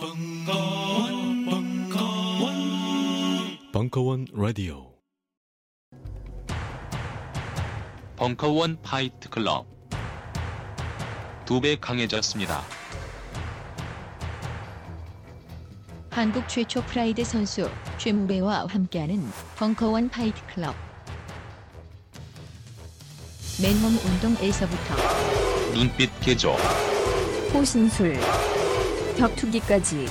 벙커원, 벙커원, 벙커원 라디오. 벙커원 파이트 클럽 두 배 강해졌습니다. 한국 최초 프라이드 선수 최무배와 함께하는 벙커원 파이트 클럽. 맨몸 운동에서부터 눈빛 개조 호신술, 격투기까지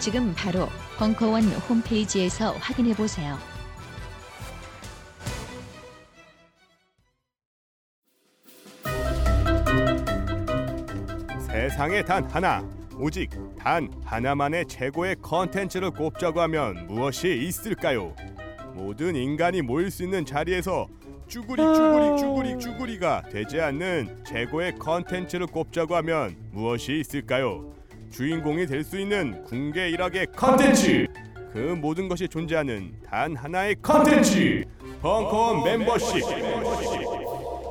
지금 바로 벙커원 홈페이지에서 확인해 보세요. 세상에 단 하나 오직 단 하나만의 최고의 컨텐츠를 꼽자고 하면 무엇이 있을까요? 모든 인간이 모일 수 있는 자리에서 쭈구리 쭈구리 쭈구리 쭈구리가 되지 않는 최고의 컨텐츠를 꼽자고 하면 무엇이 있을까요? 주인공이 될 수 있는 군계 일학의 컨텐츠. 그 모든 것이 존재하는 단 하나의 컨텐츠. 벙커원 멤버십.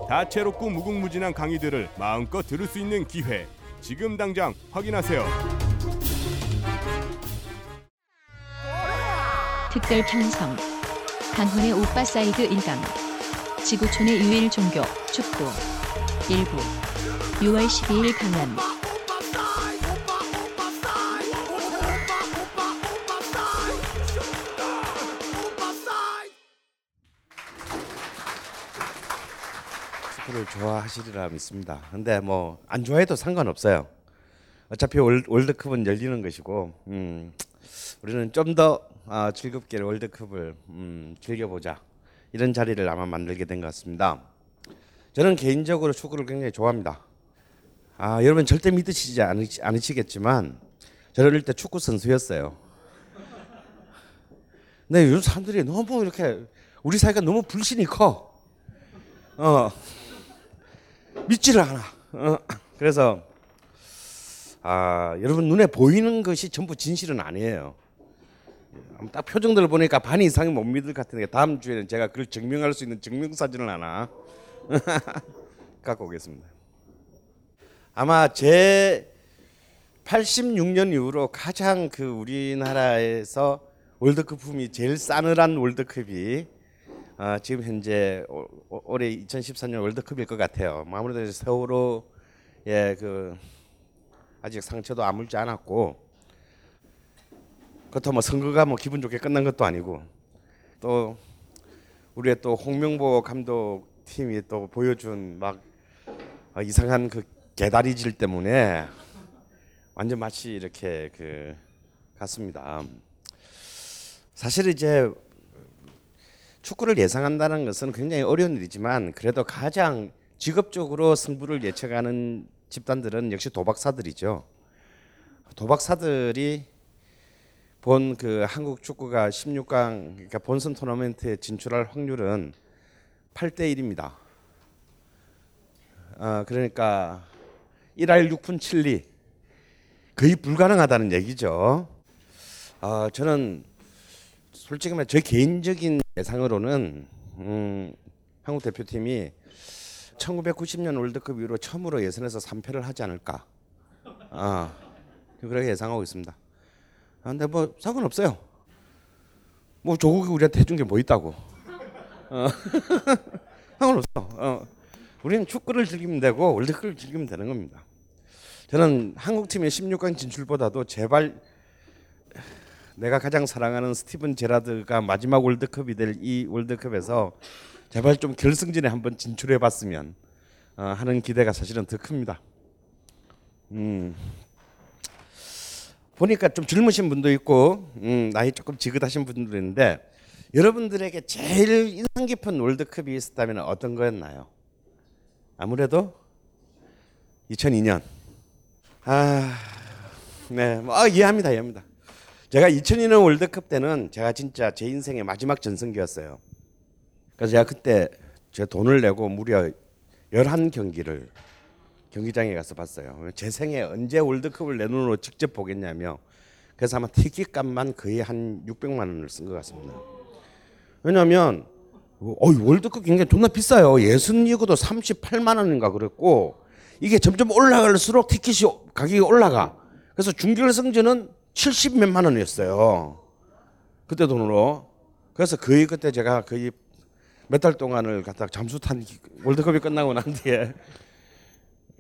다채롭고 무궁무진한 강의들을 마음껏 들을 수 있는 기회. 지금 당장 확인하세요. 특별 편성. 강헌의 오빠 사이드 1강 지구촌의 유일 종교 축구 일부 6월 12일 강연 축구를 좋아하시리라 믿습니다. 근데 뭐 안 좋아해도 상관없어요. 어차피 월, 월드컵은 열리는 것이고 음, 우리는 좀더 아, 즐겁게 월드컵을 음, 즐겨보자 이런 자리를 아마 만들게 된 것 같습니다. 저는 개인적으로 축구를 굉장히 좋아합니다. 아 여러분 절대 믿으시지 않으시, 않으시겠지만 저는 어릴 때 축구 선수였어요. 근데 요즘 사람들이 너무 이렇게 우리 사이가 너무 불신이 커. 어. 믿지를 않아. 어, 그래서 아 여러분 눈에 보이는 것이 전부 진실은 아니에요. 딱 표정들을 보니까 반 이상이 못 믿을 것 같은데 다음 주에는 제가 그걸 증명할 수 있는 증명 사진을 하나 갖고 오겠습니다. 아마 제 86년 이후로 가장 그 우리나라에서 월드컵 품이 제일 싸늘한 월드컵이 아, 지금 현재 오, 오, 올해 2014년 월드컵일 것 같아요. 뭐 아무래도 세월호 예그 아직 상처도 아물지 않았고 그렇다고 뭐 선거가 뭐 기분 좋게 끝난 것도 아니고 또 우리의 또 홍명보 감독 팀이 또 보여준 막 아, 이상한 그 개다리질 때문에 완전 마치 이렇게 그 같습니다. 사실 이제 축구를 예상한다는 것은 굉장히 어려운 일이지만 그래도 가장 직업적으로 승부를 예측하는 집단들은 역시 도박사들이죠. 도박사들이 본 그 한국 축구가 16강 그러니까 본선 토너먼트에 진출할 확률은 8대 1입니다. 어, 그러니까 1할 6푼 7리 거의 불가능하다는 얘기죠. 어, 저는 솔직히 말해 제 개인적인 예상으로는 음, 한국 대표팀이 1990년 월드컵 이후로 처음으로 예선에서 3패를 하지 않을까. 아, 그렇게 예상하고 있습니다. 아, 근데 뭐 상관없어요. 뭐 조국이 우리한테 해준 게 뭐 있다고. 어. 상관없어. 어. 우리는 축구를 즐기면 되고 월드컵을 즐기면 되는 겁니다. 저는 한국 팀의 16강 진출보다도 제발 내가 가장 사랑하는 스티븐 제라드가 마지막 월드컵이 될 이 월드컵에서 제발 좀 결승전에 한번 진출해 봤으면 어, 하는 기대가 사실은 더 큽니다. 음. 보니까 좀 젊으신 분도 있고 음, 나이 조금 지긋하신 분도 있는데 여러분들에게 제일 인상 깊은 월드컵이 있었다면 어떤 거였나요? 아무래도 2002년. 아, 네, 뭐 아, 이해합니다, 이해합니다. 제가 2002년 월드컵 때는 제가 진짜 제 인생의 마지막 전성기였어요. 그래서 제가 그때 제 돈을 내고 무려 11경기를 경기장에 가서 봤어요. 제 생에 언제 월드컵을 내 눈으로 직접 보겠냐며 그래서 아마 티켓값만 거의 한 600만 원을 쓴 것 같습니다. 왜냐하면 어, 월드컵 굉장히 존나 비싸요. 예선 리그도 38만 원인가 그랬고 이게 점점 올라갈수록 티켓이 가격이 올라가. 그래서 준결승전은 70 몇만 원이었어요. 그때 돈으로. 그래서 거의 그때 제가 거의 몇 달 동안을 갖다 잠수 탄 월드컵이 끝나고 난 뒤에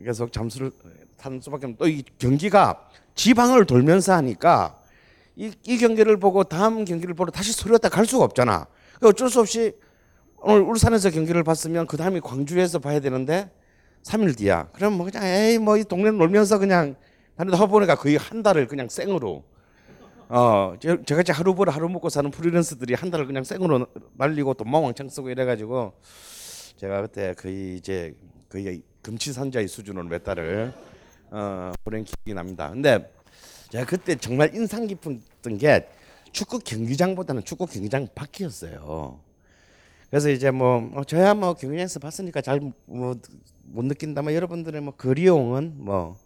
계속 잠수를 타는 수밖에 없는 또이 경기가 지방을 돌면서 하니까 이, 이 경기를 보고 다음 경기를 보러 다시 서울에 갈 수가 없잖아. 그러니까 어쩔 수 없이 오늘 울산에서 경기를 봤으면 그 다음에 광주에서 봐야 되는데 3일 뒤야. 그럼 뭐 그냥 에이 뭐 이 동네 놀면서 그냥 다니다 보니까 거의 한 달을 그냥 생으로 어 저- 저같이 하루 벌어 하루 먹고 사는 프리랜서들이 한 달을 그냥 생으로 날리고 돈만 왕창 쓰고 이래가지고 제가 그때 거의 이제 거의 금치산자의 수준으로 몇 달을 어 보낸 기억이 납니다. 근데 제가 그때 정말 인상 깊었던 게 축구 경기장보다는 축구 경기장 밖이었어요. 그래서 이제 뭐 어, 저야 뭐 경기장에서 봤으니까 잘 뭐 못 느낀다만 여러분들의 뭐 거리용은 뭐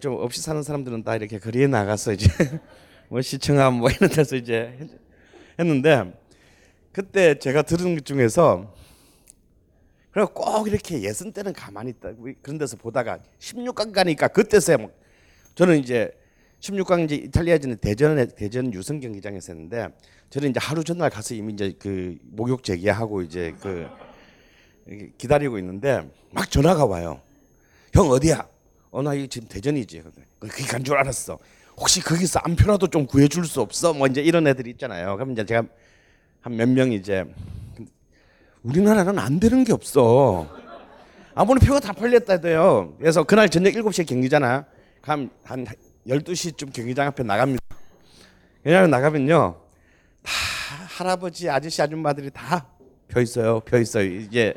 좀 없이 사는 사람들은 다 이렇게 거리에 나가서 이제 뭐 시청함 뭐 이런 데서 이제 했- 했는데 그때 제가 들은 것 중에서 그리고 꼭 이렇게 예선 때는 가만히 있다 그런 데서 보다가 16강 가니까 그때서야 뭐 저는 이제 16강 이제 이탈리아전에 대전에 대전 유성 경기장에서 했는데 저는 이제 하루 전날 가서 이미 이제 그 목욕 제기하고 이제 그 기다리고 있는데 막 전화가 와요. 형 어디야? 어 나 지금 대전이지. 그게 간 줄 알았어. 혹시 거기서 안표라도 좀 구해줄 수 없어? 뭐 이제 이런 애들 있잖아요. 그럼 이제 제가 한 몇 명 이제 우리나라는 안 되는 게 없어. 아무리 표가 다 팔렸다 해도요. 그래서 그날 저녁 7시에 경기잖아. 그럼 한 12시쯤 경기장 앞에 나갑니다. 왜냐하면 나가면요. 다 할아버지, 아저씨, 아줌마들이 다 펴 있어요. 펴 있어요. 이제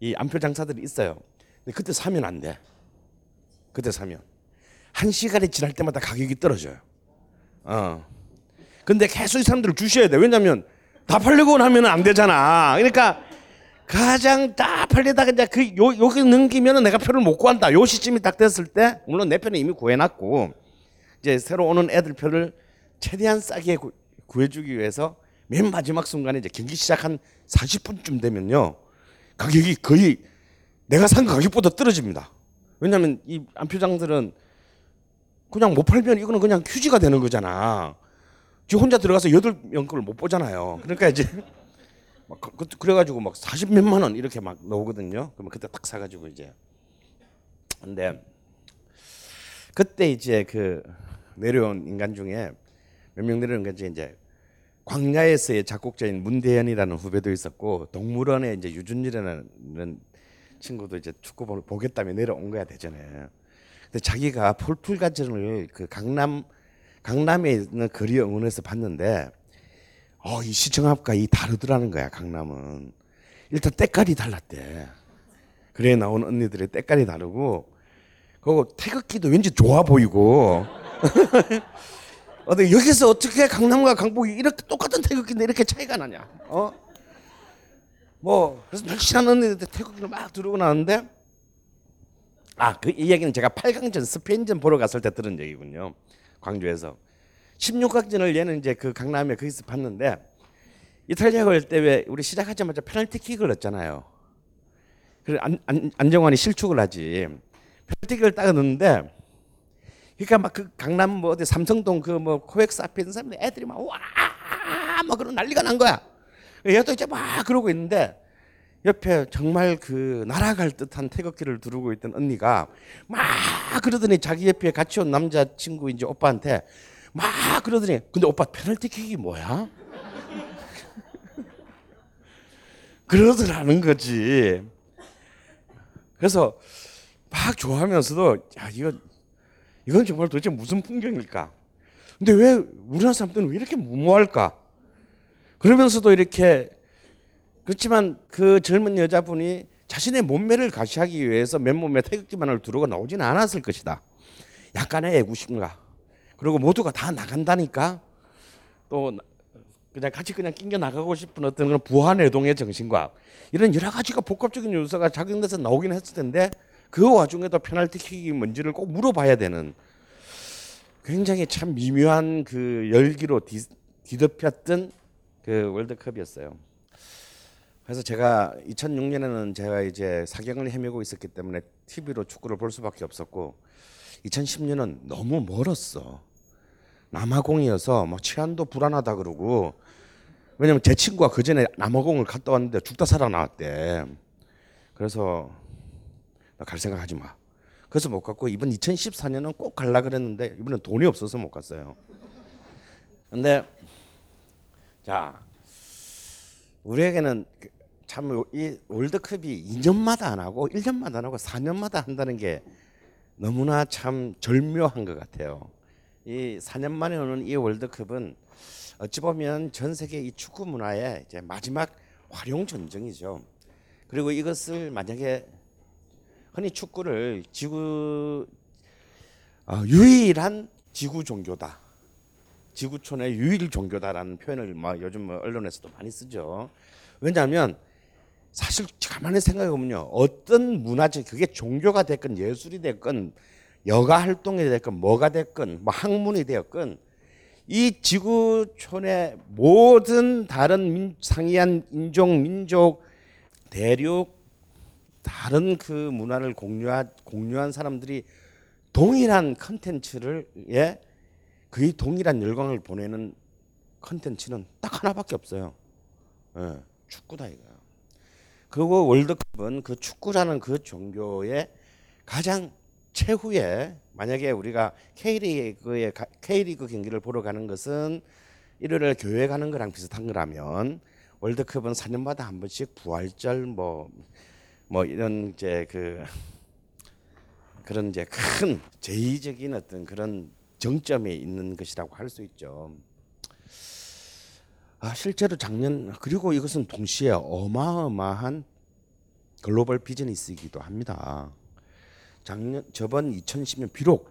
이 안표 장사들이 있어요. 근데 그때 사면 안 돼. 그때 사면 한 시간이 지날 때마다 가격이 떨어져요. 어. 근데 계속 이 사람들을 주셔야 돼. 왜냐면 다 팔리고 나면 안 되잖아. 그러니까 가장 다 팔리다가 이제 그 요, 여기 넘기면은 내가 표를 못 구한다. 요 시점이 딱 됐을 때 물론 내 표는 이미 구해놨고 이제 새로 오는 애들 표를 최대한 싸게 구, 구해주기 위해서 맨 마지막 순간에 이제 경기 시작 한 40분쯤 되면요 가격이 거의 내가 산 가격보다 떨어집니다. 왜냐하면 이 안표장들은 그냥 못 팔면 이거는 그냥 휴지가 되는 거잖아. 지 혼자 들어가서 여덟 명걸못 보잖아요. 그러니까 이제 막 그- 그- 그래가지고 막40 몇만 원 이렇게 막 나오거든요. 그러면 그때 딱 사가지고 이제 근데 그때 이제 그 내려온 인간 중에 몇 명 내려온 게 이제 광야에서의 작곡자인 문대현이라는 후배도 있었고 동물원에 이제 유준일이라는 친구도 이제 축구 보- 보겠다며 내려온 거야 대전에. 근데 자기가 폴풀 가전을 그 강남 강남에 있는 거리 응원에서 봤는데 어, 이 시청 앞과 이 다르더라는 거야 강남은 일단 때깔이 달랐대. 그래 나온 언니들의 때깔이 다르고 그리고 태극기도 왠지 좋아 보이고 어, 근데 여기서 어떻게 강남과 강북이 이렇게 똑같은 태극기인데 이렇게 차이가 나냐? 어? 뭐 그래서 날씬한 언니들 태극기를 막 들고 나는데 아그이 얘기는 제가 8강전 스페인전 보러 갔을 때 들은 얘기군요. 광주에서 16강전을 얘는 이제 그 강남에 거기서 봤는데 이탈리아가 올때왜 우리 시작하자마자 페널티킥을 넣었잖아요. 그래 안, 안, 안정환이 실축을 하지. 페널티킥을 딱 넣는데 그러니까 막 그 강남 뭐 어디 삼성동 그 뭐 코엑스 앞에 있는 사람들 애들이 막 와 막 그런 난리가 난 거야. 얘도 이제 막 그러고 있는데 옆에 정말 그 날아갈 듯한 태극기를 두르고 있던 언니가 막 그러더니 자기 옆에 같이 온 남자 친구 이제 오빠한테 막 그러더니 근데 오빠 페널티킥이 뭐야? 그러더라는 거지. 그래서 막 좋아하면서도 야 이거 이건 정말 도대체 무슨 풍경일까? 근데 왜 우리나라 사람들은 왜 이렇게 무모할까? 그러면서도 이렇게 그렇지만 그 젊은 여자분이 자신의 몸매를 가시하기 위해서 맨몸에 태극기만을 두르고 나오지는 않았을 것이다. 약간의 애구심과 그리고 모두가 다 나간다니까 또 나- 그냥 같이 그냥 낑겨 나가고 싶은 어떤 그런 부하내동의 정신과 이런 여러 가지가 복합적인 요소가 작용돼서 나오긴 했을 텐데 그 와중에도 페널티킥이 뭔지를 꼭 물어봐야 되는 굉장히 참 미묘한 그 열기로 뒤, 뒤덮였던 그 월드컵이었어요. 그래서 제가 2006년에는 제가 이제 사경을 헤매고 있었기 때문에 TV로 축구를 볼 수밖에 없었고 2010년은 너무 멀었어. 남아공이어서 뭐 치안도 불안하다 그러고 왜냐면 제 친구가 그 전에 남아공을 갔다 왔는데 죽다 살아나왔대. 그래서 나 갈 생각 하지 마. 그래서 못 갔고 이번 2014년은 꼭 갈라 그랬는데 이번엔 돈이 없어서 못 갔어요. 근데 자 우리에게는 그 참 이 월드컵이 2년마다 안 하고 1년마다 안 하고 4년마다 한다는 게 너무나 참 절묘한 것 같아요. 이 4년 만에 오는 이 월드컵은 어찌 보면 전 세계 이 축구 문화의 이제 마지막 활용 전쟁이죠. 그리고 이것을 만약에 흔히 축구를 지구 어, 유일한 지구 종교다. 지구촌의 유일 종교다라는 표현을 막 요즘 뭐 언론에서도 많이 쓰죠. 왜냐하면 사실 가만히 생각해 보면요, 어떤 문화적 그게 종교가 됐건 예술이 됐건 여가 활동이 됐건 뭐가 됐건 뭐 학문이 되었건 이 지구촌의 모든 다른 민, 상이한 인종, 민족, 대륙 다른 그 문화를 공유한 공유한 사람들이 동일한 컨텐츠를 예 거의 동일한 열광을 보내는 컨텐츠는 딱 하나밖에 없어요. 예, 축구다 이거야. 그리고 월드컵은 그 축구라는 그 종교의 가장 최후에 만약에 우리가 K리그의 K리그 경기를 보러 가는 것은 일요일에 교회 가는 거랑 비슷한 거라면 월드컵은 4년마다 한 번씩 부활절 뭐뭐 뭐 이런 이제 그 그런 이제 큰 제의적인 어떤 그런 정점에 있는 것이라고 할 수 있죠. 아, 실제로 작년 그리고 이것은 동시에 어마어마한 글로벌 비즈니스이기도 합니다. 작년 저번 2010년 비록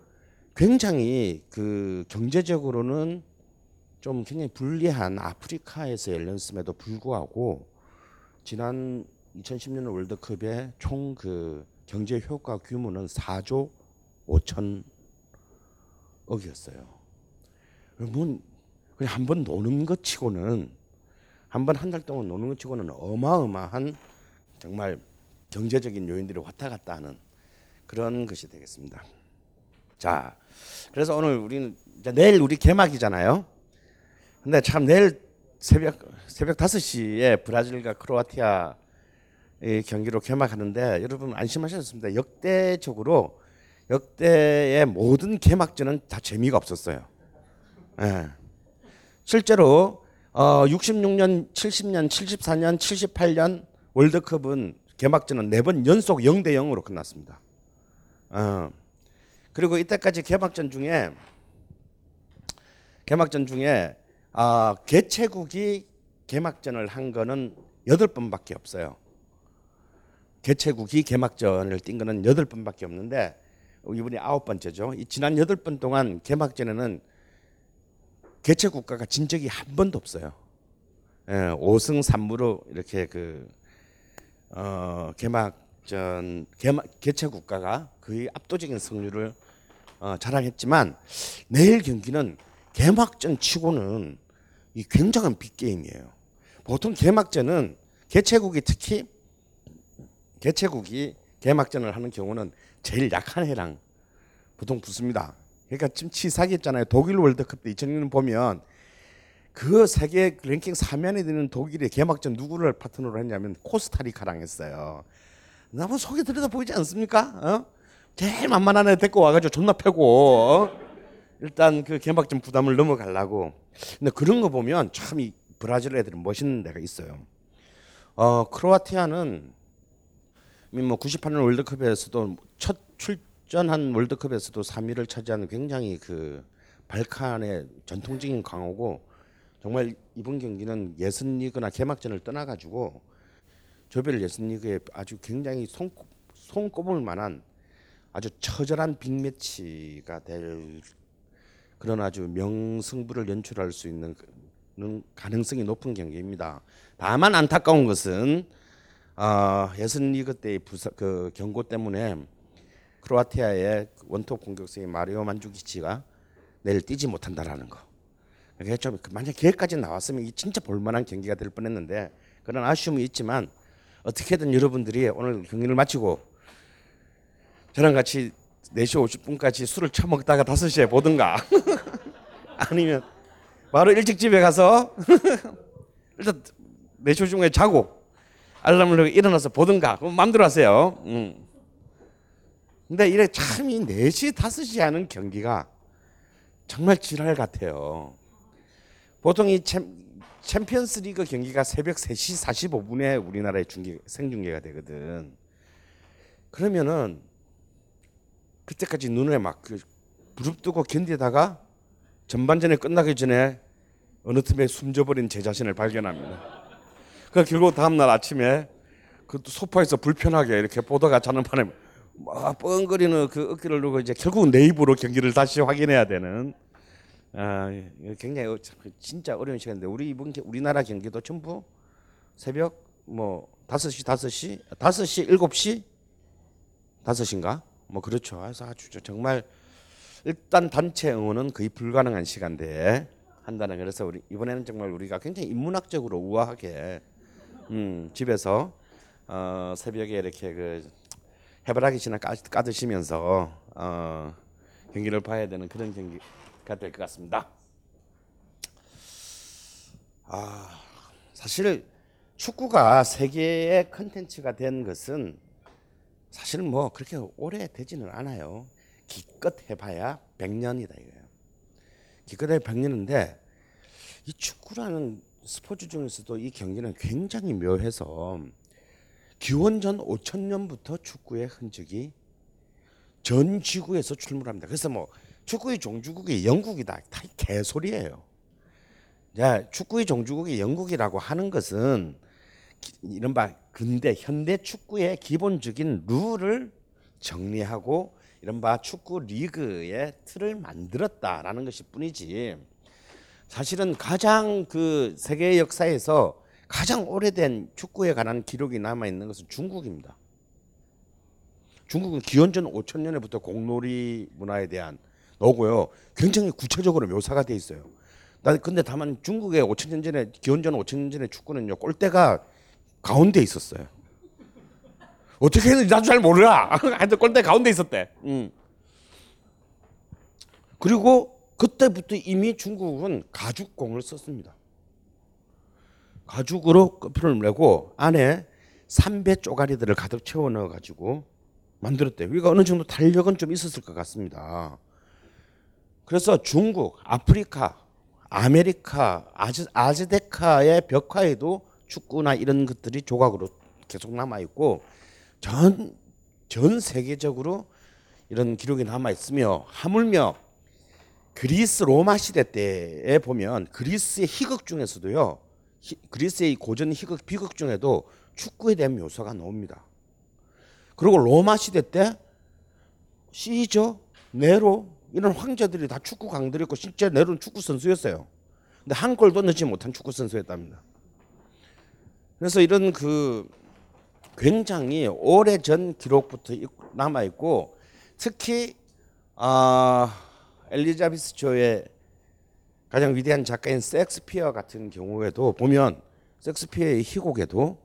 굉장히 그 경제적으로는 좀 굉장히 불리한 아프리카에서 열렸음에도 불구하고 지난 2010년 월드컵의 총 그 경제 효과 규모는 4조 5천 억이었어요. 여러분 그냥 한 번 노는 것 치고는 한 번 한 달 동안 노는 것 치고는 어마어마한 정말 경제적인 요인들이 왔다 갔다 하는 그런 것이 되겠습니다. 자, 그래서 오늘 우리는 내일 우리 개막이잖아요. 근데 참 내일 새벽 새벽 5시에 브라질과 크로아티아 이 경기로 개막하는데 여러분 안심하셨습니다. 역대적으로 역대의 모든 개막전은 다 재미가 없었어요. 예. 실제로 어 66년, 70년, 74년, 78년 월드컵은 개막전은 네 번 연속 0대 0으로 끝났습니다. 어. 그리고 이때까지 개막전 중에 개막전 중에 아, 개최국이 개막전을 한 거는 여덟 번밖에 없어요. 개최국이 개막전을 뛴 거는 여덟 번밖에 없는데 이번이 아홉 번째죠. 이 지난 여덟 번 동안 개막전에는 개최 국가가 진 적이 한 번도 없어요. 예, 5승 3무로 이렇게 그 어, 개막전 개막 개최 국가가 거의 압도적인 승률을 어, 자랑했지만 내일 경기는 개막전 치고는 이 굉장한 빅 게임이에요. 보통 개막전은 개최국이 특히 개최국이 개막전을 하는 경우는 제일 약한 해랑 보통 붙습니다. 그러니까 지금 치사기했잖아요. 독일 월드컵 때 2006년 보면 그 세계 랭킹 3면에 드는 독일의 개막전 누구를 파트너로 했냐면 코스타리카랑 했어요. 나뭐 속에 들여다 보이지 않습니까? 어? 제일 만만한 애 데리고 와가지고 존나 패고 어? 일단 그 개막전 부담을 넘어가려고. 근데 그런 거 보면 참 이 브라질 애들은 멋있는 데가 있어요. 어 크로아티아는 뭐 98년 월드컵에서도 첫 출 전 한 월드컵에서도 3위를 차지하는 굉장히 그 발칸의 전통적인 강호고 정말 이번 경기는 예선리그나 개막전을 떠나가지고 조별 예선리그에 아주 굉장히 손, 손꼽을 만한 아주 처절한 빅매치가 될 그런 아주 명승부를 연출할 수 있는 가능성이 높은 경기입니다. 다만 안타까운 것은 어, 예선리그 때의 부사, 그 경고 때문에 크로아티아의 원톱 공격수인 마리오 만주키치가 내일 뛰지 못한다라는 거. 그게 좀 만약 기회까지 나왔으면 이 진짜 볼만한 경기가 될 뻔했는데 그런 아쉬움이 있지만 어떻게든 여러분들이 오늘 경기를 마치고 저랑 같이 4시 50분까지 술을 처먹다가 5시에 보든가 아니면 바로 일찍 집에 가서 일단 4시 중에 자고 알람을 일어나서 보든가 그럼 마음대로 하세요. 음. 근데 이래 참 이 4시 5시 하는 경기가 정말 지랄 같아요. 보통 이 챔, 챔피언스 리그 경기가 새벽 3시 45분에 우리나라에 중계 생중계가 되거든. 그러면은 그때까지 눈에 막그 부릅뜨고 견디다가 전반전에 끝나기 전에 어느 틈에 숨져버린 제 자신을 발견합니다. 그 결국 다음 날 아침에 그 소파에서 불편하게 이렇게 보다가 자는 판에 막 뻥거리는 그 어깨를 누고 이제 결국 내 입으로 경기를 다시 확인해야 되는 아 굉장히 어- 참, 진짜 어려운 시간인데 우리 이번 게- 우리나라 경기도 전부 새벽 뭐 5시 5시 5시 7시 5시인가 뭐 그렇죠. 그래서 아주 저- 정말 일단 단체 응원은 거의 불가능한 시간대에 한다는 그래서 우리 이번에는 정말 우리가 굉장히 인문학적으로 우아하게 음, 집에서 어, 새벽에 이렇게 그 해바라기씨나 까, 까드시면서 어, 경기를 봐야 되는 그런 경기가 될 것 같습니다. 아 사실 축구가 세계의 컨텐츠가 된 것은 사실 뭐 그렇게 오래 되지는 않아요. 기껏 해봐야 100년이다 이거예요. 기껏 해야 100년인데 이 축구라는 스포츠 중에서도 이 경기는 굉장히 묘해서 기원전 5천 년부터 축구의 흔적이 전 지구에서 출몰합니다. 그래서 뭐 축구의 종주국이 영국이다. 다 개소리예요. 야, 축구의 종주국이 영국이라고 하는 것은 기- 이른바 근대 현대 축구의 기본적인 룰을 정리하고 이른바 축구 리그의 틀을 만들었다라는 것일 뿐이지 사실은 가장 그 세계 역사에서 가장 오래된 축구에 관한 기록이 남아 있는 것은 중국입니다. 중국은 기원전 5천 년에부터 공놀이 문화에 대한 너고요. 굉장히 구체적으로 묘사가 돼 있어요. 나 근데 다만 중국의 5천 년 전에 기원전 5천 년 전에 축구는요. 골대가 가운데 있었어요. 어떻게 했는지 나도 잘 몰라. 하여튼 골대 가운데 있었대. 음. 그리고 그때부터 이미 중국은 가죽공을 썼습니다. 가죽으로 껍질을 내고 안에 삼베 쪼가리들을 가득 채워 넣어 가지고 만들었대요. 그러니까 어느 정도 탄력은 좀 있었을 것 같습니다. 그래서 중국, 아프리카, 아메리카, 아즈, 아즈데카의 벽화에도 축구나 이런 것들이 조각으로 계속 남아 있고 전, 전 세계적으로 이런 기록이 남아 있으며 하물며 그리스 로마 시대 때에 보면 그리스의 희극 중에서도요. 히- 그리스의 고전 희극 비극 중에도 축구에 대한 묘사가 나옵니다. 그리고 로마 시대 때 시저, 네로 이런 황제들이 다 축구 강들이었고 실제 네로는 축구 선수였어요. 근데 한 골도 넣지 못한 축구 선수였답니다. 그래서 이런 그 굉장히 오래 전 기록부터 남아 있고 특히 아 엘리자베스 조의 가장 위대한 작가인 섹스피어 같은 경우에도 보면 섹스피어의 희곡에도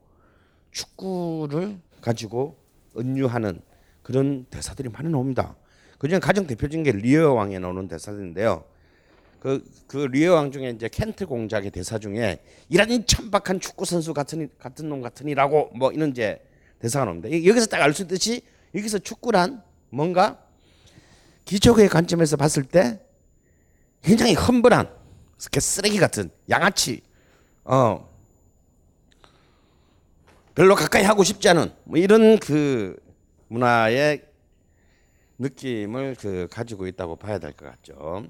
축구를 가지고 은유하는 그런 대사들이 많이 나옵니다. 그중에 가장 대표적인 게 리어 왕에 나오는 대사인데요. 그, 그 리어 왕 중에 이제 켄트 공작의 대사 중에 이런 천박한 축구 선수 같은 같은 놈 같으니라고 뭐 이런 이제 대사가 나옵니다. 이- 여기서 딱 알 수 있듯이 여기서 축구란 뭔가 기적의 관점에서 봤을 때 굉장히 험불한 쓰레기 같은 양아치 어 별로 가까이 하고 싶지 않은 뭐 이런 그 문화의 느낌을 그 가지고 있다고 봐야 될 것 같죠.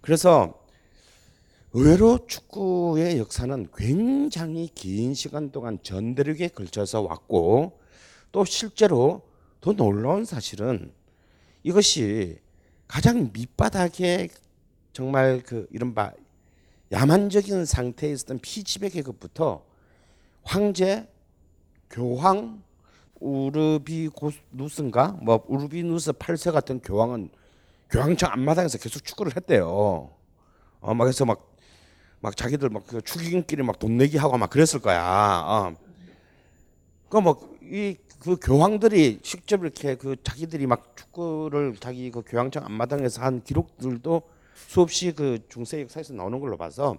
그래서 의외로 축구의 역사는 굉장히 긴 시간 동안 전 대륙에 걸쳐서 왔고 또 실제로 더 놀라운 사실은 이것이 가장 밑바닥에 정말 그 이른바 야만적인 상태에 있었던 피지배 계급부터 황제, 교황, 우르비누스인가 뭐 우르비누스 8세 같은 교황은 교황청 앞마당에서 계속 축구를 했대요. 어, 막 해서 막, 막 자기들 막 그 축의금끼리 막 돈 내기 하고 막 그랬을 거야. 어. 그뭐이 그 교황들이 직접 이렇게 그 자기들이 막 축구를 자기 그 교황청 앞마당에서 한 기록들도 수없이 그 중세 역사에서 나오는 걸로 봐서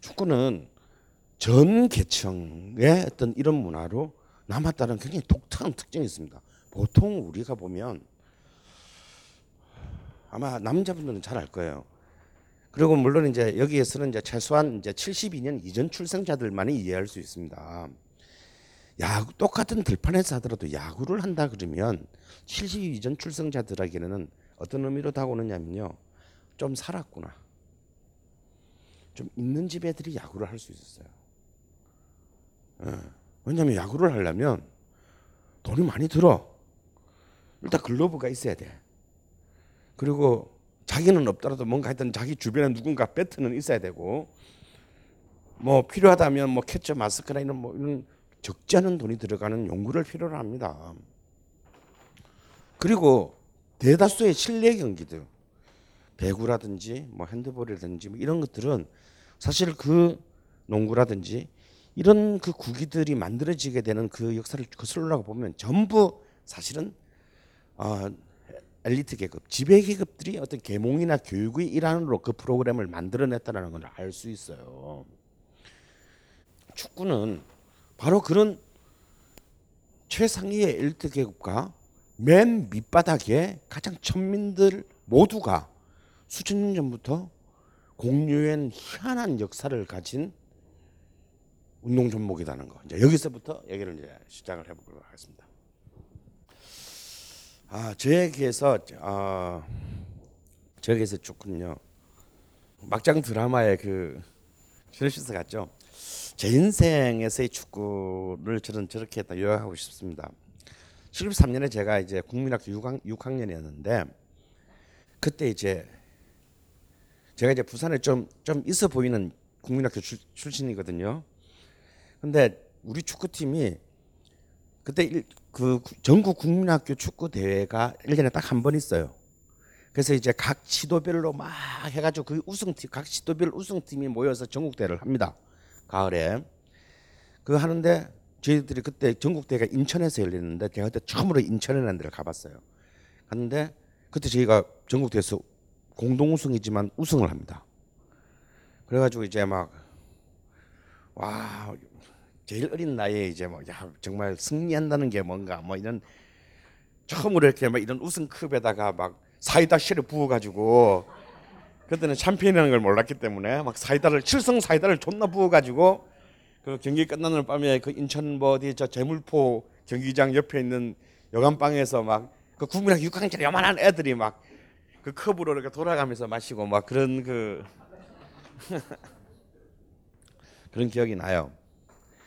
축구는 전 계층의 어떤 이런 문화로 남았다는 굉장히 독특한 특징이 있습니다. 보통 우리가 보면 아마 남자분들은 잘 알 거예요. 그리고 물론 이제 여기에서는 이제 최소한 이제 72년 이전 출생자들만이 이해할 수 있습니다. 야구 똑같은 들판에서 하더라도 야구를 한다 그러면 72 이전 출생자들에게는 어떤 의미로 다가오느냐면요. 좀 살았구나. 좀 있는 집 애들이 야구를 할 수 있었어요. 예. 왜냐하면 야구를 하려면 돈이 많이 들어. 일단 글러브가 있어야 돼. 그리고 자기는 없더라도 뭔가 하여튼 자기 주변에 누군가 배트는 있어야 되고 뭐 필요하다면 뭐 캐쳐 마스크나 이런 뭐 이런 적지 않은 돈이 들어가는 연구를 필요로 합니다. 그리고 대다수의 실내 경기들 배구라든지 뭐 핸드볼이라든지 뭐 이런 것들은 사실 그 농구라든지 이런 그 구기들이 만들어지게 되는 그 역사를 거슬러가 보면 전부 사실은 어, 엘리트 계급, 지배 계급들이 어떤 계몽이나 교육의 일환으로 그 프로그램을 만들어냈다는 걸 알 수 있어요. 축구는 바로 그런 최상위의 엘리트 계급과 맨 밑바닥에 가장 천민들 모두가 수천 년 전부터 공유한 희한한 역사를 가진 운동 종목이라는 거. 이제 여기서부터 얘기를 이제 시작을 해보도록 하겠습니다. 아, 저에게서 아, 저에게서 축구는요. 막장 드라마의 그 시너시스 같죠. 제 인생에서의 축구를 저는 저렇게 요약하고 싶습니다. 73년에 제가 이제 국민학교 6학, 6학 년이었는데 그때 이제 제가 이제 부산에 좀 좀 있어 보이는 국민학교 출, 출신이거든요. 근데 우리 축구팀이 그때 일, 그 전국 국민학교 축구 대회가 1년에 딱 한 번 있어요. 그래서 이제 각 시도별로 막 해가지고 그 우승팀 각 시도별 우승팀이 모여서 전국 대회를 합니다. 가을에 그 하는데 저희들이 그때 전국 대회가 인천에서 열리는데 제가 그때 처음으로 인천이라는 데를 가봤어요. 갔는데 그때 저희가 전국 대회에서 공동 우승이지만 우승을 합니다. 그래가지고 이제 막 와 제일 어린 나이에 이제 뭐야 정말 승리한다는 게 뭔가 뭐 이런 처음으로 이렇게 막 이런 우승컵에다가 막 사이다 씨를 부어가지고 그때는 샴페인이라는 걸 몰랐기 때문에 막 사이다를 칠성 사이다를 존나 부어가지고 그 경기 끝나는 밤에 그 인천 뭐 어디 저 재물포 경기장 옆에 있는 여관방에서 막 그 국민학 6학년 요만한 애들이 막 그 컵으로 이렇게 돌아가면서 마시고 막 그런 그 그런 기억이 나요.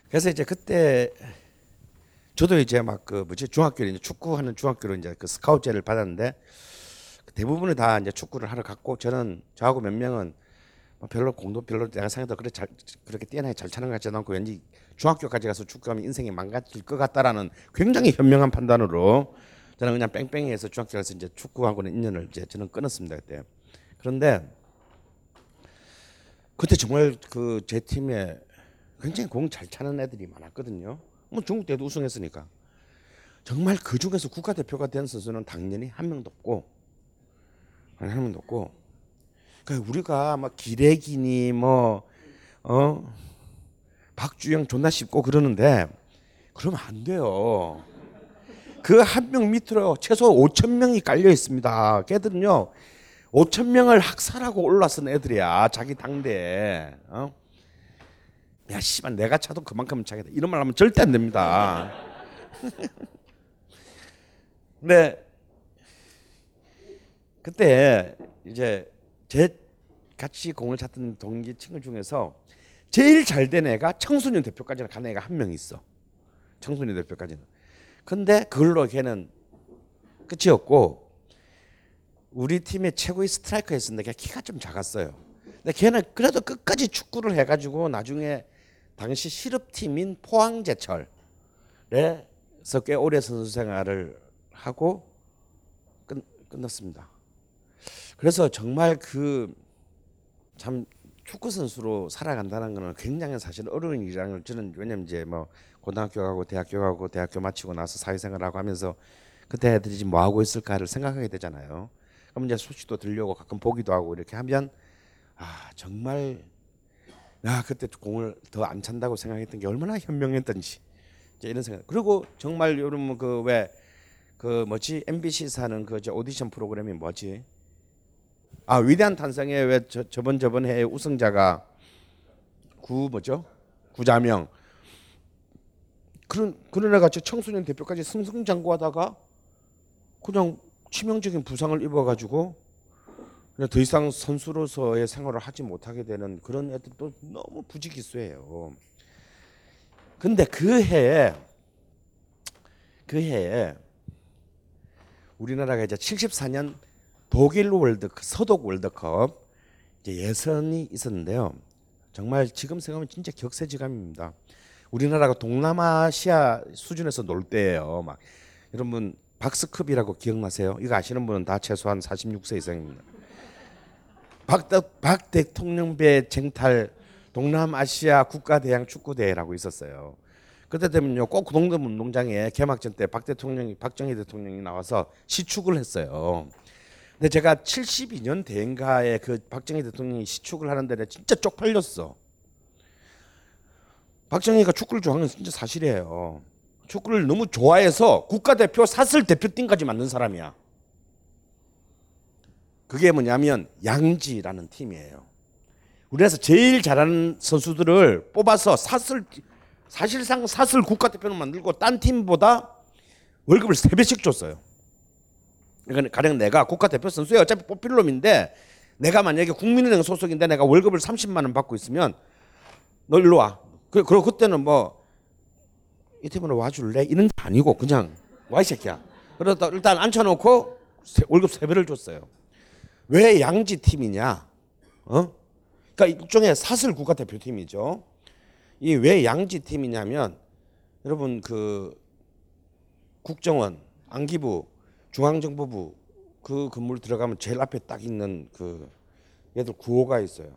그래서 이제 그때 저도 이제 막 그 뭐지 중학교에 이제 축구하는 중학교로 이제 그 스카우트제를 받았는데 대부분이 다 이제 축구를 하러 갔고 저는 저하고 몇 명은 뭐 별로 공도 별로 내가 생각도 그렇게 잘 그렇게 뛰어나게 잘 차는 것 같지도 않고 왠지 중학교까지 가서 축구하면 인생이 망가질 것 같다라는 굉장히 현명한 판단으로 저는 그냥 뺑뺑이해서 중학교 가서 이제 축구하고는 인연을 이제 저는 끊었습니다 그때. 그런데 그때 정말 그 제 팀에 굉장히 공 잘 차는 애들이 많았거든요. 뭐 중국 때도 우승했으니까. 정말 그 중에서 국가대표가 된 선수는 당연히 한 명도 없고 한 명도 없고 그러니까 우리가 막 기레기니 뭐어 박주영 존나 쉽고 그러는데 그러면 안 돼요. 그 한 명 밑으로 최소 5천 명이 깔려 있습니다. 걔들은요 5천 명을 학살하고 올라선 애들이야 자기 당대에. 어? 야 씨발 내가 차도 그만큼 차겠다 이런 말 하면 절대 안 됩니다. 근데 그때 이제 제 같이 공을 찼던 동기 친구 중에서 제일 잘 된 애가 청소년 대표까지는 간 애가 한 명 있어. 청소년 대표까지는. 근데 그걸로 걔는 끝이었고 우리 팀의 최고의 스트라이커였는데 걔 키가 좀 작았어요. 근데 걔는 그래도 끝까지 축구를 해가지고 나중에 당시 실업팀인 포항제철에서 꽤 오래 선수 생활을 하고 끝, 끝났습니다. 그래서 정말 그 참 축구 선수로 살아간다는 거는 굉장히 사실 어려운 일이라는 걸 저는 왜냐면 이제 뭐 고등학교 가고 대학교 가고 대학교 마치고 나서 사회생활하고 하면서 그때 애들이 지금 뭐 하고 있을까를 생각하게 되잖아요. 그럼 이제 소식도 들려고 가끔 보기도 하고 이렇게 하면 아 정말 나 그때 공을 더 안 찬다고 생각했던 게 얼마나 현명했던지 이제 이런 생각. 그리고 정말 여러분 그왜그 뭐지 MBC 사는 그저 오디션 프로그램이 뭐지? 아 위대한 탄생에 왜 저, 저번 저번 해 우승자가 구 뭐죠? 구자명 그런 그런 애가 저 청소년 대표까지 승승장구하다가 그냥 치명적인 부상을 입어가지고 그냥 더 이상 선수로서의 생활을 하지 못하게 되는 그런 애들도 너무 부지기수예요. 근데 그 해에 그 해에 우리나라가 이제 74년 독일 월드 서독 월드컵 예선이 있었는데요. 정말 지금 생각하면 진짜 격세지감입니다. 우리나라가 동남아시아 수준에서 놀 때예요. 막 여러분 박스컵이라고 기억나세요? 이거 아시는 분은 다 최소한 46세 이상입니다. 박, 대- 박 대통령 배 쟁탈 동남아시아 국가대항 축구대회라고 있었어요. 그때 되면요 꼭 동대문 운동장에 개막전 때 박 대통령이 박정희 대통령이 나와서 시축을 했어요. 근데 제가 72년 대인가에 그 박정희 대통령이 시축을 하는데 진짜 쪽팔렸어. 박정희가 축구를 좋아하는 건 진짜 사실이에요. 축구를 너무 좋아해서 국가대표 사슬 대표팀까지 만든 사람이야. 그게 뭐냐면 양지라는 팀이에요. 우리나라에서 제일 잘하는 선수들을 뽑아서 사슬 사실상 사슬 국가대표를 만들고 딴 팀보다 월급을 세 배씩 줬어요. 그러니까 가령 내가 국가대표 선수에 어차피 뽑힐 놈인데 내가 만약에 국민은행 소속인데 내가 월급을 30만 원 받고 있으면 너 일로 와. 그, 그리고 그때는 뭐 이 팀으로 와줄래? 이런 게 아니고 그냥 와 이 새끼야. 그러다 일단 앉혀놓고 세- 월급 세 배를 줬어요. 왜 양지 팀이냐? 어? 그러니까 일종의 사슬 국가대표 팀이죠. 이 왜 양지 팀이냐면 여러분 그 국정원, 안기부, 중앙정보부 그 건물 들어가면 제일 앞에 딱 있는 그 얘들 구호가 있어요.